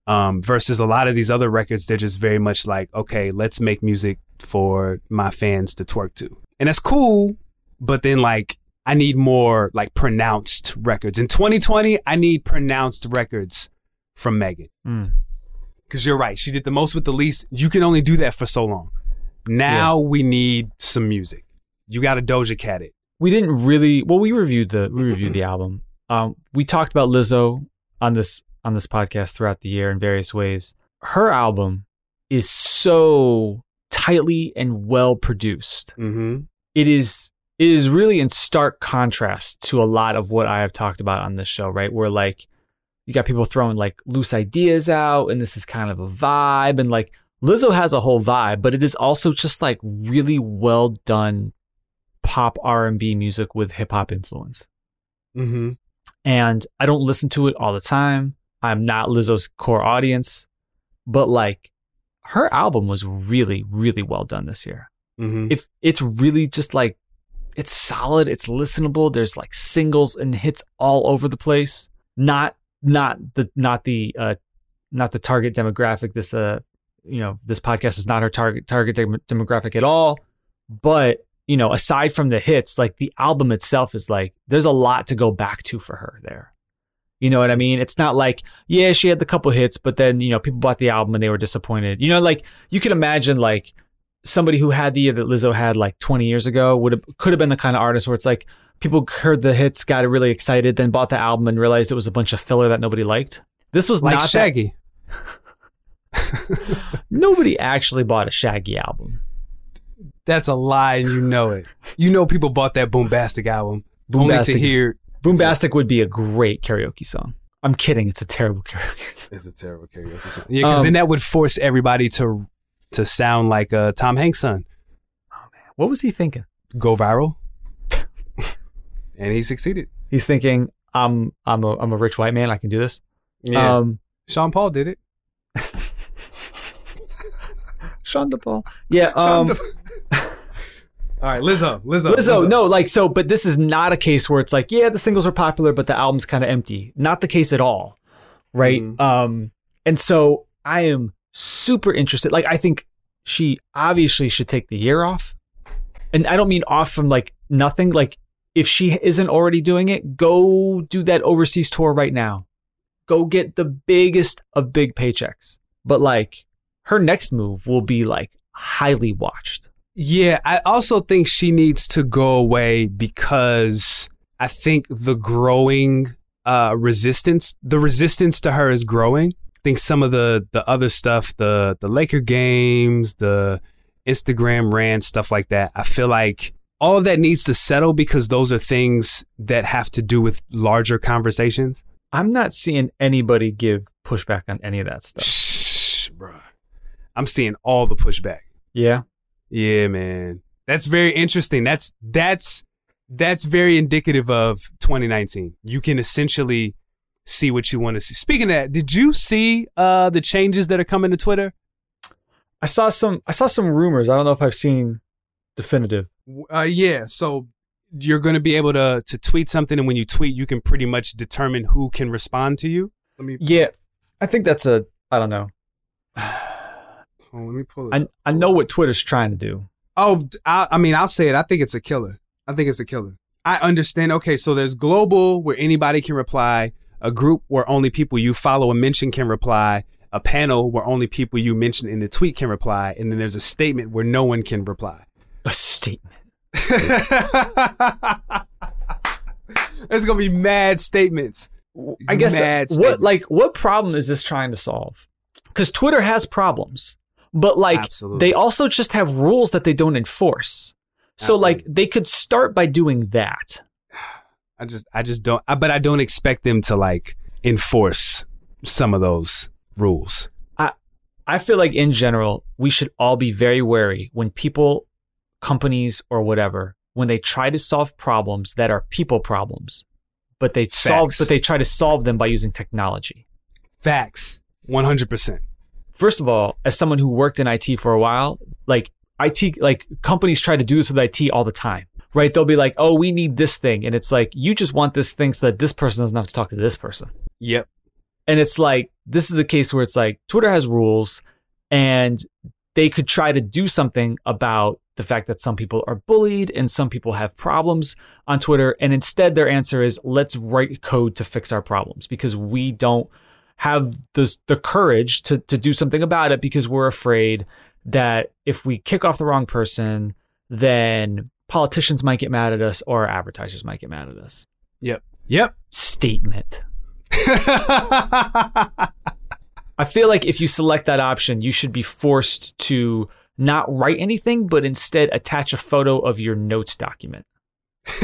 Um, versus a lot of these other records, they're just very much like, okay, let's make music for my fans to twerk to, and that's cool. But then like I need more like pronounced records. In 2020, I need pronounced records from Megan. Mm. Because you're right. She did the most with the least. You can only do that for so long. Now we need some music. You got to Doja Cat it. we didn't really well we reviewed the we reviewed the album um we talked about lizzo on this on this podcast throughout the year in various ways her album is so tightly and well produced Mm-hmm. it is it is really in stark contrast to a lot of what i have talked about on this show right where like you got people throwing like loose ideas out and this is kind of a vibe and like lizzo has a whole vibe but it is also just like really well done pop R&B music with hip hop influence. Mm-hmm. And I don't listen to it all the time. I'm not Lizzo's core audience, but like her album was really really well done this year. Mm-hmm. If it's really just like it's solid, it's listenable, there's like singles and hits all over the place. Not not the not the uh not the target demographic this uh you know, this podcast is not her target target dem- demographic at all, but you know, aside from the hits, like the album itself is like there's a lot to go back to for her there. You know what I mean? It's not like, yeah, she had the couple hits, but then, you know, people bought the album and they were disappointed. You know, like you can imagine like somebody who had the year that Lizzo had like 20 years ago would have could have been the kind of artist where it's like people heard the hits, got really excited, then bought the album and realized it was a bunch of filler that nobody liked. This was Like not that- Shaggy. nobody actually bought a Shaggy album. That's a lie, and you know it. You know people bought that Boombastic album only Boombastic to hear. Boombastic would be a great karaoke song. I'm kidding. It's a terrible karaoke song. It's a terrible karaoke song. Yeah, because Um, then that would force everybody to to sound like uh, Tom Hanks' son. Oh man, what was he thinking? Go viral, and he succeeded. He's thinking, I'm I'm a I'm a rich white man. I can do this. Yeah, Um, Sean Paul did it. Sean DePaul. Yeah. Sean Um, De- All right, Lizzo, Lizzo, Lizzo, no, like so, but this is not a case where it's like, yeah, the singles are popular, but the album's kind of empty. Not the case at all, right? Mhm. Um, and so I am super interested. Like, I think she obviously should take the year off, and I don't mean off from like nothing. Like, if she isn't already doing it, go do that overseas tour right now. Go get the biggest of big paychecks. But like, her next move will be like highly watched. Yeah, I also think she needs to go away because I think the growing uh, resistance, the resistance to her is growing. I think some of the the other stuff, the the Laker games, the Instagram rant stuff like that. I feel like all of that needs to settle because those are things that have to do with larger conversations. I'm not seeing anybody give pushback on any of that stuff. Shh, bruh. I'm seeing all the pushback. Yeah. Yeah, man. That's very interesting. That's that's that's very indicative of 2019. You can essentially see what you want to see. Speaking of that, did you see uh the changes that are coming to Twitter? I saw some I saw some rumors. I don't know if I've seen definitive. Uh yeah, so you're going to be able to to tweet something and when you tweet you can pretty much determine who can respond to you. Let me Yeah. I think that's a I don't know. oh, let me pull it. I up. I know what Twitter's trying to do. Oh, I, I mean, I'll say it. I think it's a killer. I think it's a killer. I understand. Okay, so there's global where anybody can reply, a group where only people you follow and mention can reply, a panel where only people you mention in the tweet can reply, and then there's a statement where no one can reply. A statement. There's gonna be mad statements. I guess Mad what statements. like what problem is this trying to solve? Because Twitter has problems, but like Absolutely. they also just have rules that they don't enforce. So like they could start by doing that. I just, I just don't. I, but I don't expect them to like enforce some of those rules. I I feel like in general we should all be very wary when people, companies or whatever, when they try to solve problems that are people problems, but they solve but they try to solve them by using technology. Facts, one hundred percent. First of all, as someone who worked in IT for a while, like IT, like companies try to do this with IT all the time, right? They'll be like, oh, we need this thing. And it's like, you just want this thing so that this person doesn't have to talk to this person. Yep. And it's like, this is a case where it's like Twitter has rules and they could try to do something about the fact that some people are bullied and some people have problems on Twitter. And instead, their answer is let's write code to fix our problems because we don't have the, the courage to, to do something about it because we're afraid that if we kick off the wrong person, then politicians might get mad at us or advertisers might get mad at us. Yep. Yep. Statement. I feel like if you select that option, you should be forced to not write anything, but instead attach a photo of your notes document.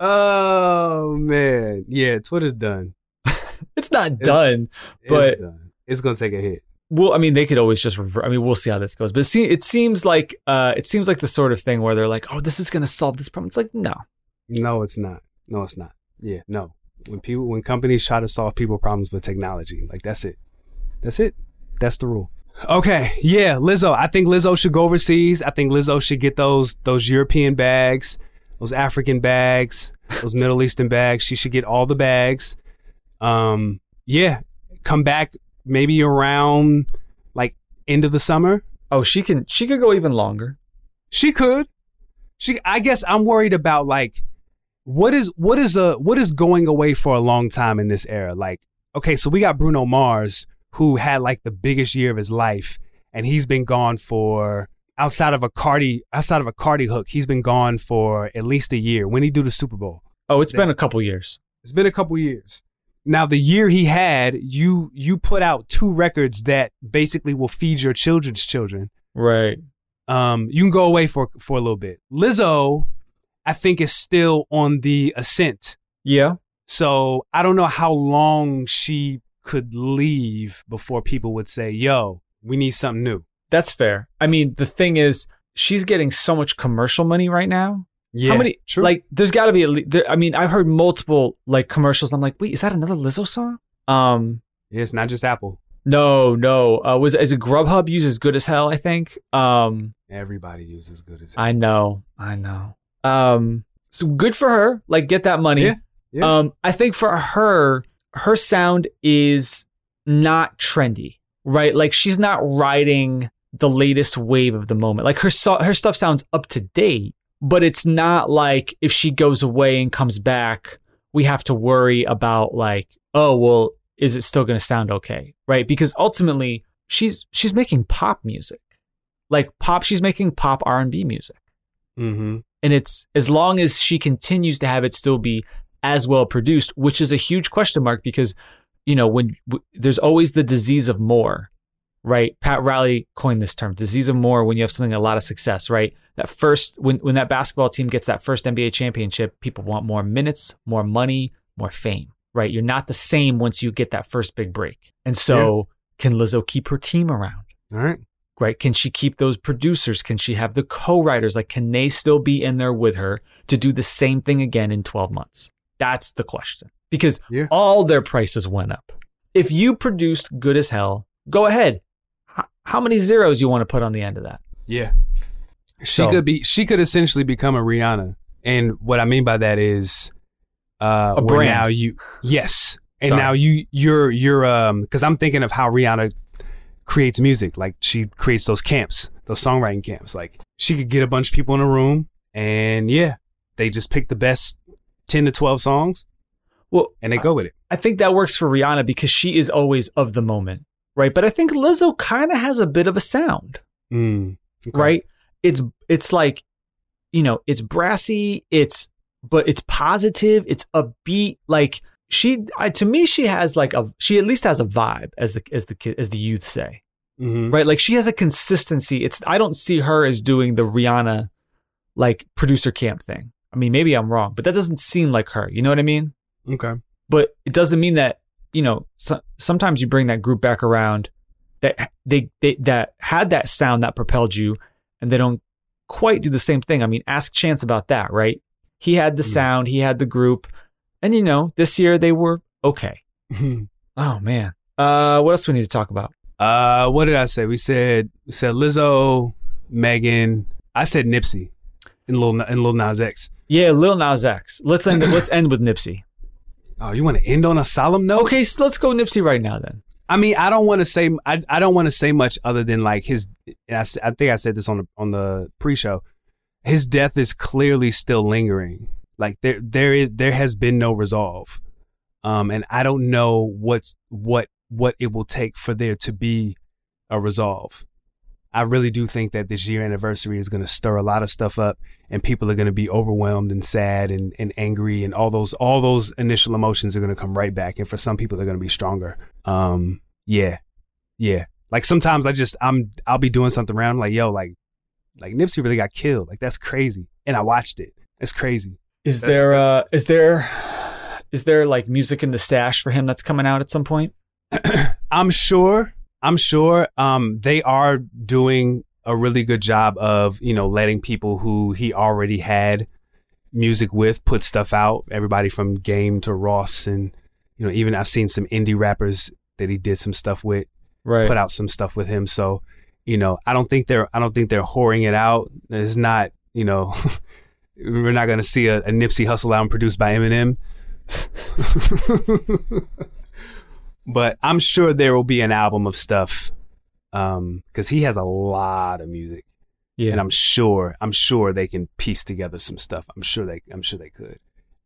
oh man, yeah. Twitter's done. It's not It's- done, It's But- done. It's gonna take a hit. well, I mean, they could always just revert. I mean, we'll see how this goes. But it, se- it seems like uh, it seems like the sort of thing where they're like, "Oh, this is going to solve this problem." It's like, no, No, it's not. No, it's not. Yeah, no. When people, when companies try to solve people problems with technology, like that's it. That's it. That's the rule. Okay, yeah, Lizzo. I think Lizzo should go overseas. I think Lizzo should get those those European bags, those African bags, those Middle Eastern bags. She should get all the bags. Um, yeah, come back maybe around like end of the summer. oh, she can she could go even longer. She could. She I guess I'm worried about like what is what is a what is going away for a long time in this era? Like, okay, so we got Bruno Mars who had like the biggest year of his life and he's been gone for outside of a Cardi outside of a Cardi hook, he's been gone for at least a year. When he do the Super Bowl? Oh, it's been a couple years. It's been a couple years. Now the year he had, you you put out two records that basically will feed your children's children Right. um, you can go away for for a little bit. Lizzo, I think, is still on the ascent. Yeah. So I don't know how long she could leave before people would say, "Yo, we need something new." That's fair. I mean, the thing is, she's getting so much commercial money right now. Yeah, How many? True. Like, there's got to be. Least, there, I mean, I've heard multiple like commercials. I'm like, wait, is that another Lizzo song? Um, yeah, it's not just Apple. no, no. Uh, was is it Grubhub uses good as hell? I think. Um, Everybody uses good as hell. I know, I know. Um, so good for her. Like, get that money. Yeah, yeah. Um, I think for her, her sound is not trendy, right? Like she's not riding the latest wave of the moment. Like her so- her stuff sounds up to date, but it's not like if she goes away and comes back, we have to worry about like, oh well, is it still going to sound okay, right? Because ultimately, she's she's making pop music, like pop. She's making pop R and B music Mm-hmm. and it's as long as she continues to have it still be as well produced which is a huge question mark because you know when w- there's always the disease of more right pat riley coined this term disease of more when you have something a lot of success right that first when when that basketball team gets that first nba championship people want more minutes more money more fame, right? You're not the same once you get that first big break. And so, can Lizzo keep her team around? All right. Right? Can she keep those producers? Can she have the co-writers? Like, can they still be in there with her to do the same thing again in 12 months? That's the question. Because Yeah. all their prices went up. If you produced good as hell, go ahead. How many zeros you want to put on the end of that? Yeah. She So- could be she could essentially become a Rihanna. And what I mean by that is uh A brand. now you yes. And Sorry. now you you're you're um cuz I'm thinking of how Rihanna creates music. Like she creates those camps, those songwriting camps. Like she could get a bunch of people in a room and yeah, they just pick the best 10 to 12 songs Well, and they go with it. I think that works for Rihanna because she is always of the moment, right? But I think Lizzo kind of has a bit of a sound, Mm. Okay. right? It's it's like, you know, it's brassy, it's but it's positive, it's upbeat. Like she, I, to me, she has like a she at least has a vibe, as the as the kid as the youth say, Mhm. right? Like she has a consistency. It's I don't see her as doing the Rihanna like producer camp thing. I mean, maybe I'm wrong, but that doesn't seem like her. You know what I mean? Okay. but it doesn't mean that you know so, sometimes you bring that group back around that they, they that had that sound that propelled you and they don't quite do the same thing i mean ask chance about that right he had the Mhm. sound he had the group and you know this year they were okay oh man uh what else we need to talk about Uh, what did I say? We said we said Lizzo, Megan. I said Nipsey, and Lil and Lil Nas X. yeah lil nas x let's end let's end with nipsey Oh, you want to end on a solemn note? okay so let's go nipsey right now then I mean, I don't want to say I, I don't want to say much other than like his. I, I, think I said this on the on the pre-show. His death is clearly still lingering. Like there there is there has been no resolve, um, and I don't know what's what what it will take for there to be a resolve. I really do think that this year anniversary is going to stir a lot of stuff up, and people are going to be overwhelmed and sad and, and angry, and all those all those initial emotions are going to come right back. And for some people, they're going to be stronger. Um, yeah, yeah. Like sometimes I just I'm I'll be doing something around. I'm like, yo, like like Nipsey really got killed. Like that's crazy, and I watched it. It's crazy. is That's- there uh is there is there like music in the stash for him that's coming out at some point I'm sure. I'm sure. Um, they are doing a really good job of you know letting people who he already had music with put stuff out. Everybody from Game to Ross, and you know even I've seen some indie rappers that he did some stuff with right put out some stuff with him. So you know I don't think they're I don't think they're whoring it out. It's not you know. We're not going to see a, a Nipsey Hussle album produced by Eminem. but I'm sure there will be an album of stuff um because he has a lot of music yeah and I'm sure I'm sure they can piece together some stuff. I'm sure they I'm sure they could.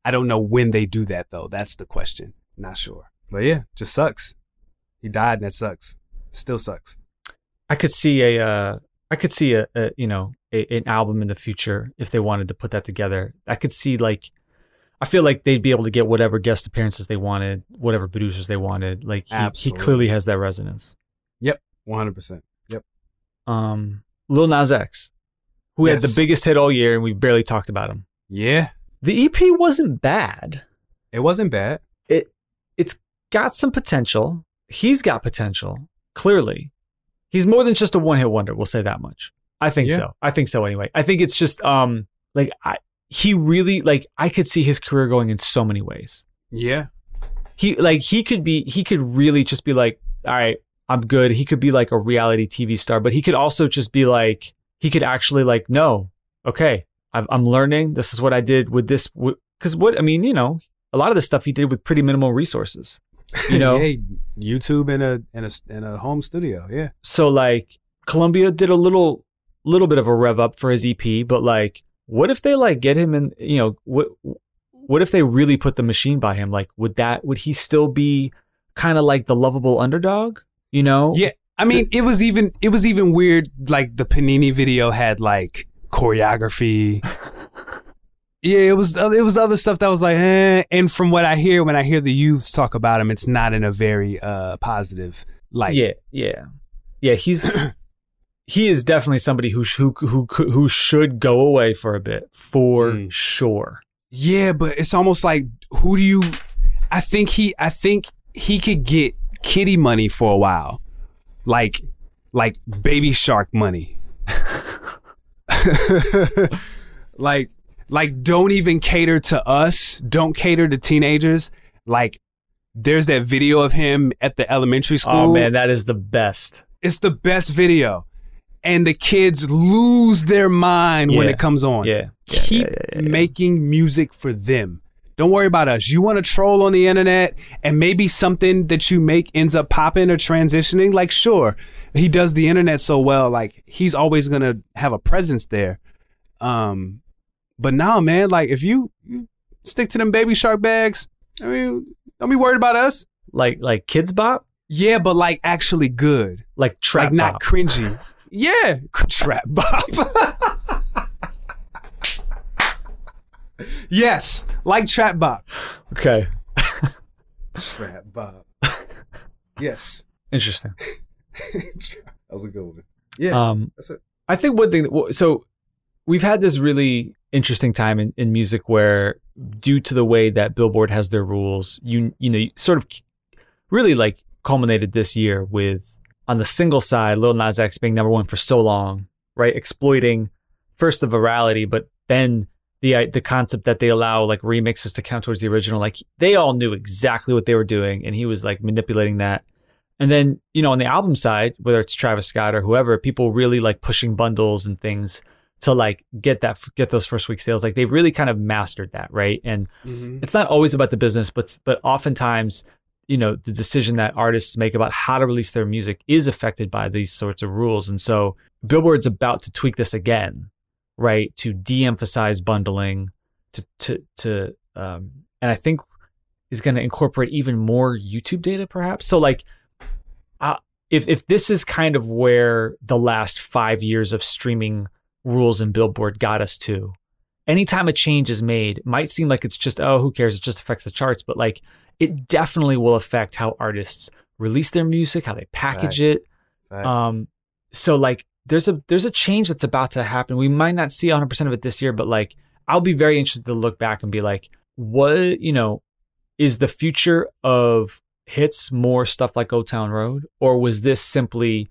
I don't know when they do that though. That's the question. Not sure. But yeah, just sucks. He died and that sucks. Still sucks. I could see a, uh, I could see a, a you know, a, an album in the future if they wanted to put that together. I could see like, I feel like they'd be able to get whatever guest appearances they wanted, whatever producers they wanted. Like he, he clearly has that resonance. Yep, 100%. Yep. Um, Lil Nas X, who had the biggest hit all year, and we barely talked about him. Yeah. The EP wasn't bad. It wasn't bad. It, it's got some potential. He's got potential. Clearly, he's more than just a one hit wonder. We'll say that much. I think Yeah. so. I think so. Anyway, I think it's just um like I he really like I could see his career going in so many ways. Yeah. He like he could be he could really just be like, all right, I'm good. He could be like a reality TV star, but he could also just be like he could actually like no, okay, I've, I'm learning. This is what I did with this because what I mean, you know, a lot of the stuff he did with pretty minimal resources. You know, hey, YouTube in a in a in a home studio. Yeah. so like Columbia did a little little bit of a rev up for his EP, but like what if they like get him in you know what what if they really put the machine by him? Like would that would he still be kind of like the lovable underdog? You know? Yeah. I mean, it was even it was even weird. Like the Panini video had like choreography. yeah, it was it was other stuff that was like, eh. and from what I hear when I hear the youths talk about him, it's not in a very uh positive light. Yeah, yeah, yeah. He's he is definitely somebody who sh- who who who who should go away for a bit for Mm. sure. Yeah, but it's almost like who do you? I think he I think he could get kitty money for a while. Like like baby shark money. like like don't even cater to us, don't cater to teenagers. Like there's that video of him at the elementary school. Oh man, that is the best. It's the best video. And the kids lose their mind when it comes on. Yeah. Yeah, Keep yeah, yeah, yeah. making music for them. Don't worry about us. You want to troll on the internet and maybe something that you make ends up popping or transitioning? Like, sure. He does the internet so well. Like, he's always going to have a presence there. Um, but now, man, like, if you, you stick to them baby shark bags, I mean, don't be worried about us. Like like Kidz Bop, Yeah, but like actually good. like trap like not bop. cringy. yeah, trap bop. yes, like trap bop. Okay, Trap bop. yes, interesting. that was a good one. Yeah, Um, that's it. I think one thing. that- So we've had this really interesting time in, in music where, due to the way that Billboard has their rules, you you know, you sort of really like culminated this year with on the single side, Lil Nas X being number one for so long, right? Exploiting first the virality, but then the the concept that they allow like remixes to count towards the original. Like they all knew exactly what they were doing, and he was like manipulating that. And then, you know, on the album side, whether it's Travis Scott or whoever, people really like pushing bundles and things to like get that get those first week sales. Like they've really kind of mastered that, right? And Mm-hmm. it's not always about the business, but but oftentimes, you know, the decision that artists make about how to release their music is affected by these sorts of rules. And so Billboard's about to tweak this again, right? To de-emphasize bundling, to to to um, and I think is going to incorporate even more YouTube data, perhaps. So like, uh, if if this is kind of where the last five years of streaming rules and Billboard got us to, anytime a change is made, might seem like it's just oh, who cares? It just affects the charts, but like it definitely will affect how artists release their music, how they package it. Um, so like there's a there's a change that's about to happen. We might not see 100 percent of it this year, but like I'll be very interested to look back and be like, what you know, is the future of hits more stuff like Old Town Road, or was this simply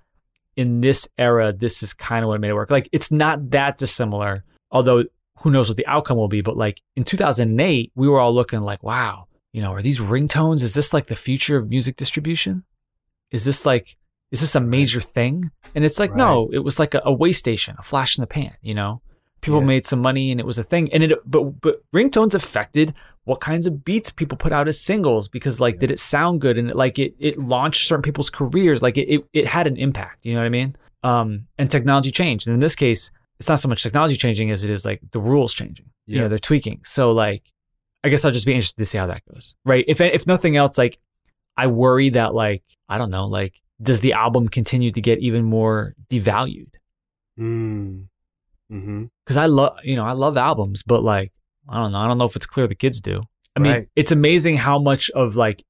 in this era? This is kind of what made it work. Like it's not that dissimilar, although who knows what the outcome will be. But like in 2008, we were all looking like, wow, you know, are these ringtones? Is this like the future of music distribution? Is this like is this a major thing? And it's like, no, it was like a, a way station, a flash in the pan, you know? People Yeah. made some money and it was a thing. And it but but ringtones affected what kinds of beats people put out as singles because like did it sound good and it, like it it launched certain people's careers. Like it, it it had an impact, you know what I mean? Um and technology changed. And in this case, it's not so much technology changing as it is like the rules changing. You know, Yeah. they're tweaking. So like I guess I'll just be interested to see how that goes. Right. If if nothing else, like I worry that like I don't know, like does the album continue to get even more devalued? Mm. Mm-hmm. Because I love you know I love albums, but like I don't know, I don't know if it's clear the kids do. I mean, Right. it's amazing how much of like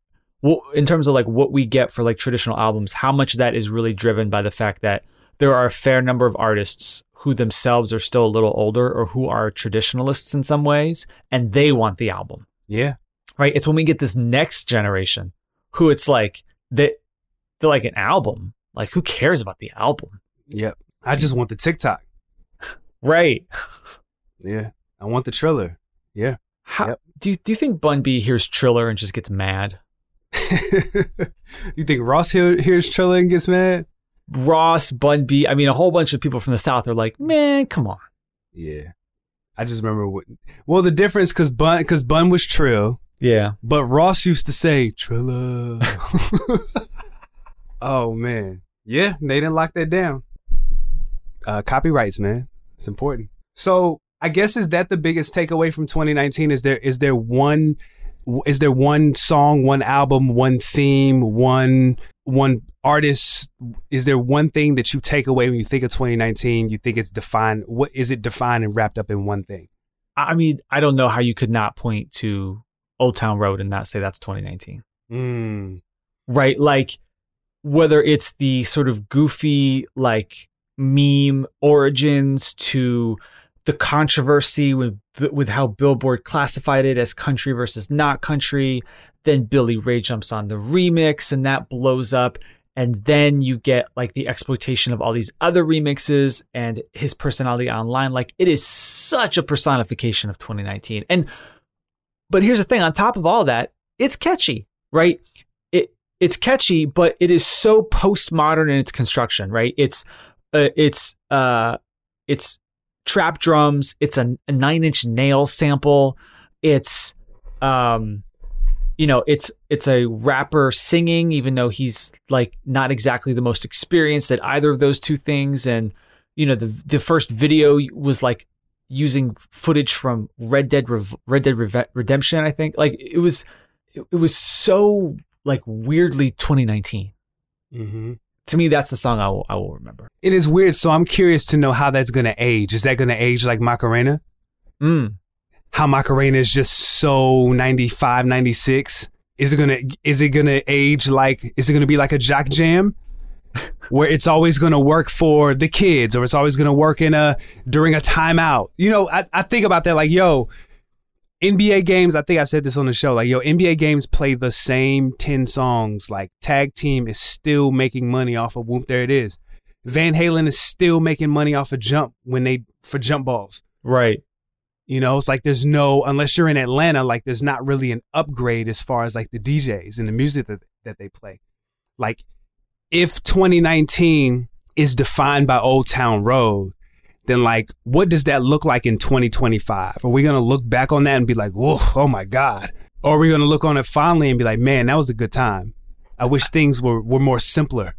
in terms of like what we get for like traditional albums, how much that is really driven by the fact that there are a fair number of artists who themselves are still a little older or who are traditionalists in some ways, and they want the album. Yeah. right? It's when we get this next generation who it's like that they're like an album. Like who cares about the album? Yep. I just want the TikTok. Right. Yeah. I want the Triller. Yeah. How Yep. do you do you think Bun B hears Triller and just gets mad? you think Ross hear, hears Triller and gets mad? Ross, Bun B, I mean a whole bunch of people from the South are like, man, come on. Yeah. I just remember what. Well, the difference because Bun because Bun was Trill, Yeah. but Ross used to say Triller. oh man, yeah, they didn't lock that down. Uh, copyrights, man, it's important. So I guess is that the biggest takeaway from 2019? Is there is there one is there one song, one album, one theme, one one artist? Is there one thing that you take away when you think of 2019? You think it's defined? What is it defined and wrapped up in one thing? I mean, I don't know how you could not point to Old Town Road and not say that's 2019. Mm. right? Like whether it's the sort of goofy like meme origins to the controversy with with how Billboard classified it as country versus not country, then Billy Ray jumps on the remix and that blows up. And then you get like the exploitation of all these other remixes and his personality online. Like it is such a personification of 2019. And but here's the thing: on top of all that, it's catchy, right? It it's catchy, but it is so postmodern in its construction, right? It's uh, it's uh it's trap drums. It's a, a nine inch nail sample. It's um you know it's it's a rapper singing even though he's like not exactly the most experienced at either of those two things and you know the the first video was like using footage from Red Dead Red Dead Redemption I think like it was it, it was so like weirdly 2019 Mm-hmm. To me that's the song I will, I will remember It is weird. So I'm curious to know how that's going to age. Is that going to age like Macarena? mm. How Macarena is just so 95, 96? Is it going to is it to age like is it going to be like a jock jam? Where it's always going to work for the kids or it's always going to work in a during a timeout. You know, I, I think about that like, yo, NBA games, I think I said this on the show. Like, yo, NBA games play the same 10 songs. Like, tag team is still making money off of Whoop, there it is. Van Halen is still making money off of jump when they, for jump balls. right You know, it's like there's no, unless you're in Atlanta, like there's not really an upgrade as far as like the DJs and the music that, that they play. Like, if 2019 is defined by Old Town Road, then like, what does that look like in 2025? Are we going to look back on that and be like, whoa, oh my God? Or are we going to look on it fondly and be like, man, that was a good time? I wish things were, were more simpler.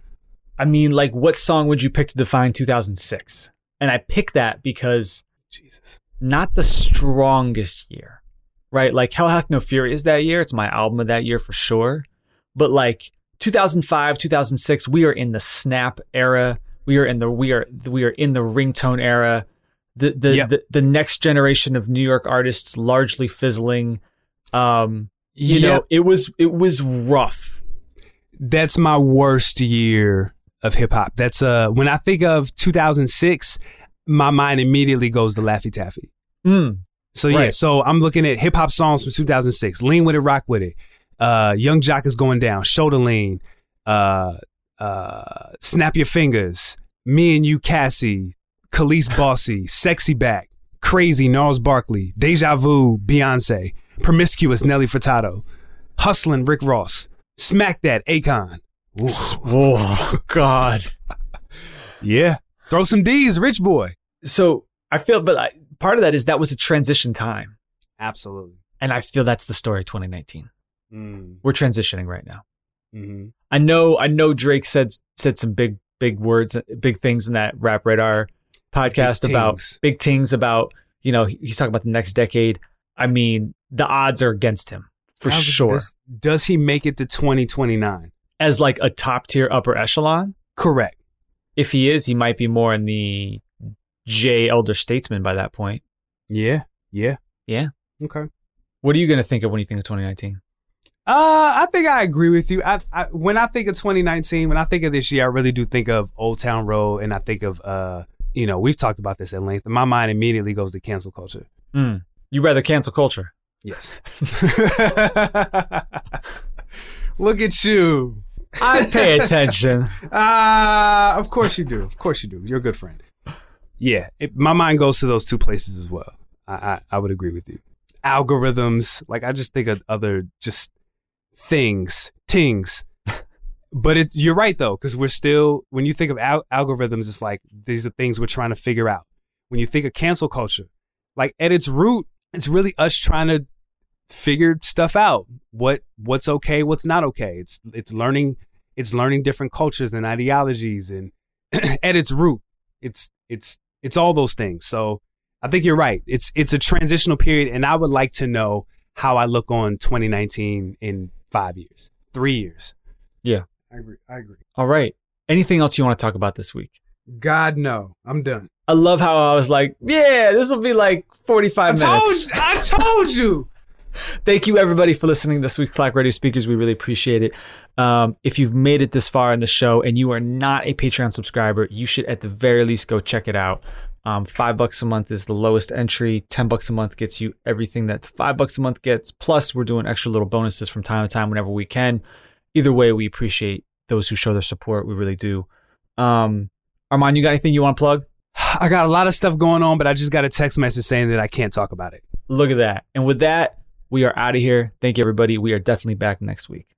I mean like what song would you pick to define 2006 and I pick that because Jesus. not the strongest year, right? Like Hell Hath No Fury is that year. It's my album of that year for sure. But like 2005, 2006, we are in the snap era. We are in the we are we are in the ringtone era. The the Yep. the, the next generation of New York artists largely fizzling. Um, you Yep. know, it was it was rough. that's my worst year of hip hop. That's uh when I think of 2006, my mind immediately goes to Laffy Taffy. Mm, So yeah, Right. so I'm looking at hip hop songs from 2006. Lean with it, rock with it. Uh, Yung Joc is going down. Shoulder lean. Uh, uh, snap your fingers. Me and you, Cassie. Kelis Bossy. Sexy back. Crazy Gnarls Barkley. Deja Vu. Beyonce. Promiscuous Nelly Furtado. Hustling Rick Ross. Smack that Akon. Oh God. Yeah. Throw some D's, Rich Boy. So I feel, but I, part of that is that was a transition time, Absolutely. and I feel that's the story of 2019. Mm, We're transitioning right now. hmm I know, I know Drake said said some big, big words, big things in that Rap Radar podcast Big about tings. big things about, you know, he's talking about the next decade. I mean, the odds are against him for How- sure. Does, does he make it to 2029? As like a top tier upper echelon, Correct. if he is, he might be more in the J elder statesman by that point. Yeah. Yeah. Yeah. Okay. What are you going to think of when you think of 2019? Uh, I think I agree with you. I, I when I think of 2019, when I think of this year, I really do think of Old Town Road, and I think of uh, you know, we've talked about this at length. My mind immediately goes to cancel culture. Mm. You rather cancel culture. Yes. Look at you. I pay attention. Uh, of course you do. Of course you do. You're a good friend. Yeah, it, my mind goes to those two places as well. I, I, I would agree with you. Algorithms, like I just think of other just things, tings. but it's you're right though, because we're still when you think of al- algorithms, it's like these are things we're trying to figure out. When you think of cancel culture, like at its root, it's really us trying to figure stuff out. What what's okay, what's not okay. It's it's learning it's learning different cultures and ideologies and at its root it's it's it's all those things so i think you're right it's it's a transitional period and i would like to know how i look on 2019 in five years three years Yeah. i agree i agree All right. Anything else you want to talk about this week? god no i'm done I love how I was like, yeah, this will be like 45 I minutes. told, I told you Thank you, everybody, for listening this week, Clack Radio Speakers. We really appreciate it. Um, if you've made it this far in the show and you are not a Patreon subscriber, you should at the very least go check it out. Um, five bucks a month is the lowest entry. Ten bucks a month gets you everything that five bucks a month gets. Plus, we're doing extra little bonuses from time to time whenever we can. Either way, we appreciate those who show their support. We really do. Um, Armand, you got anything you want to plug? I got a lot of stuff going on, but I just got a text message saying that I can't talk about it. Look at that. And with that, we are out of here. Thank you, everybody. We are definitely back next week.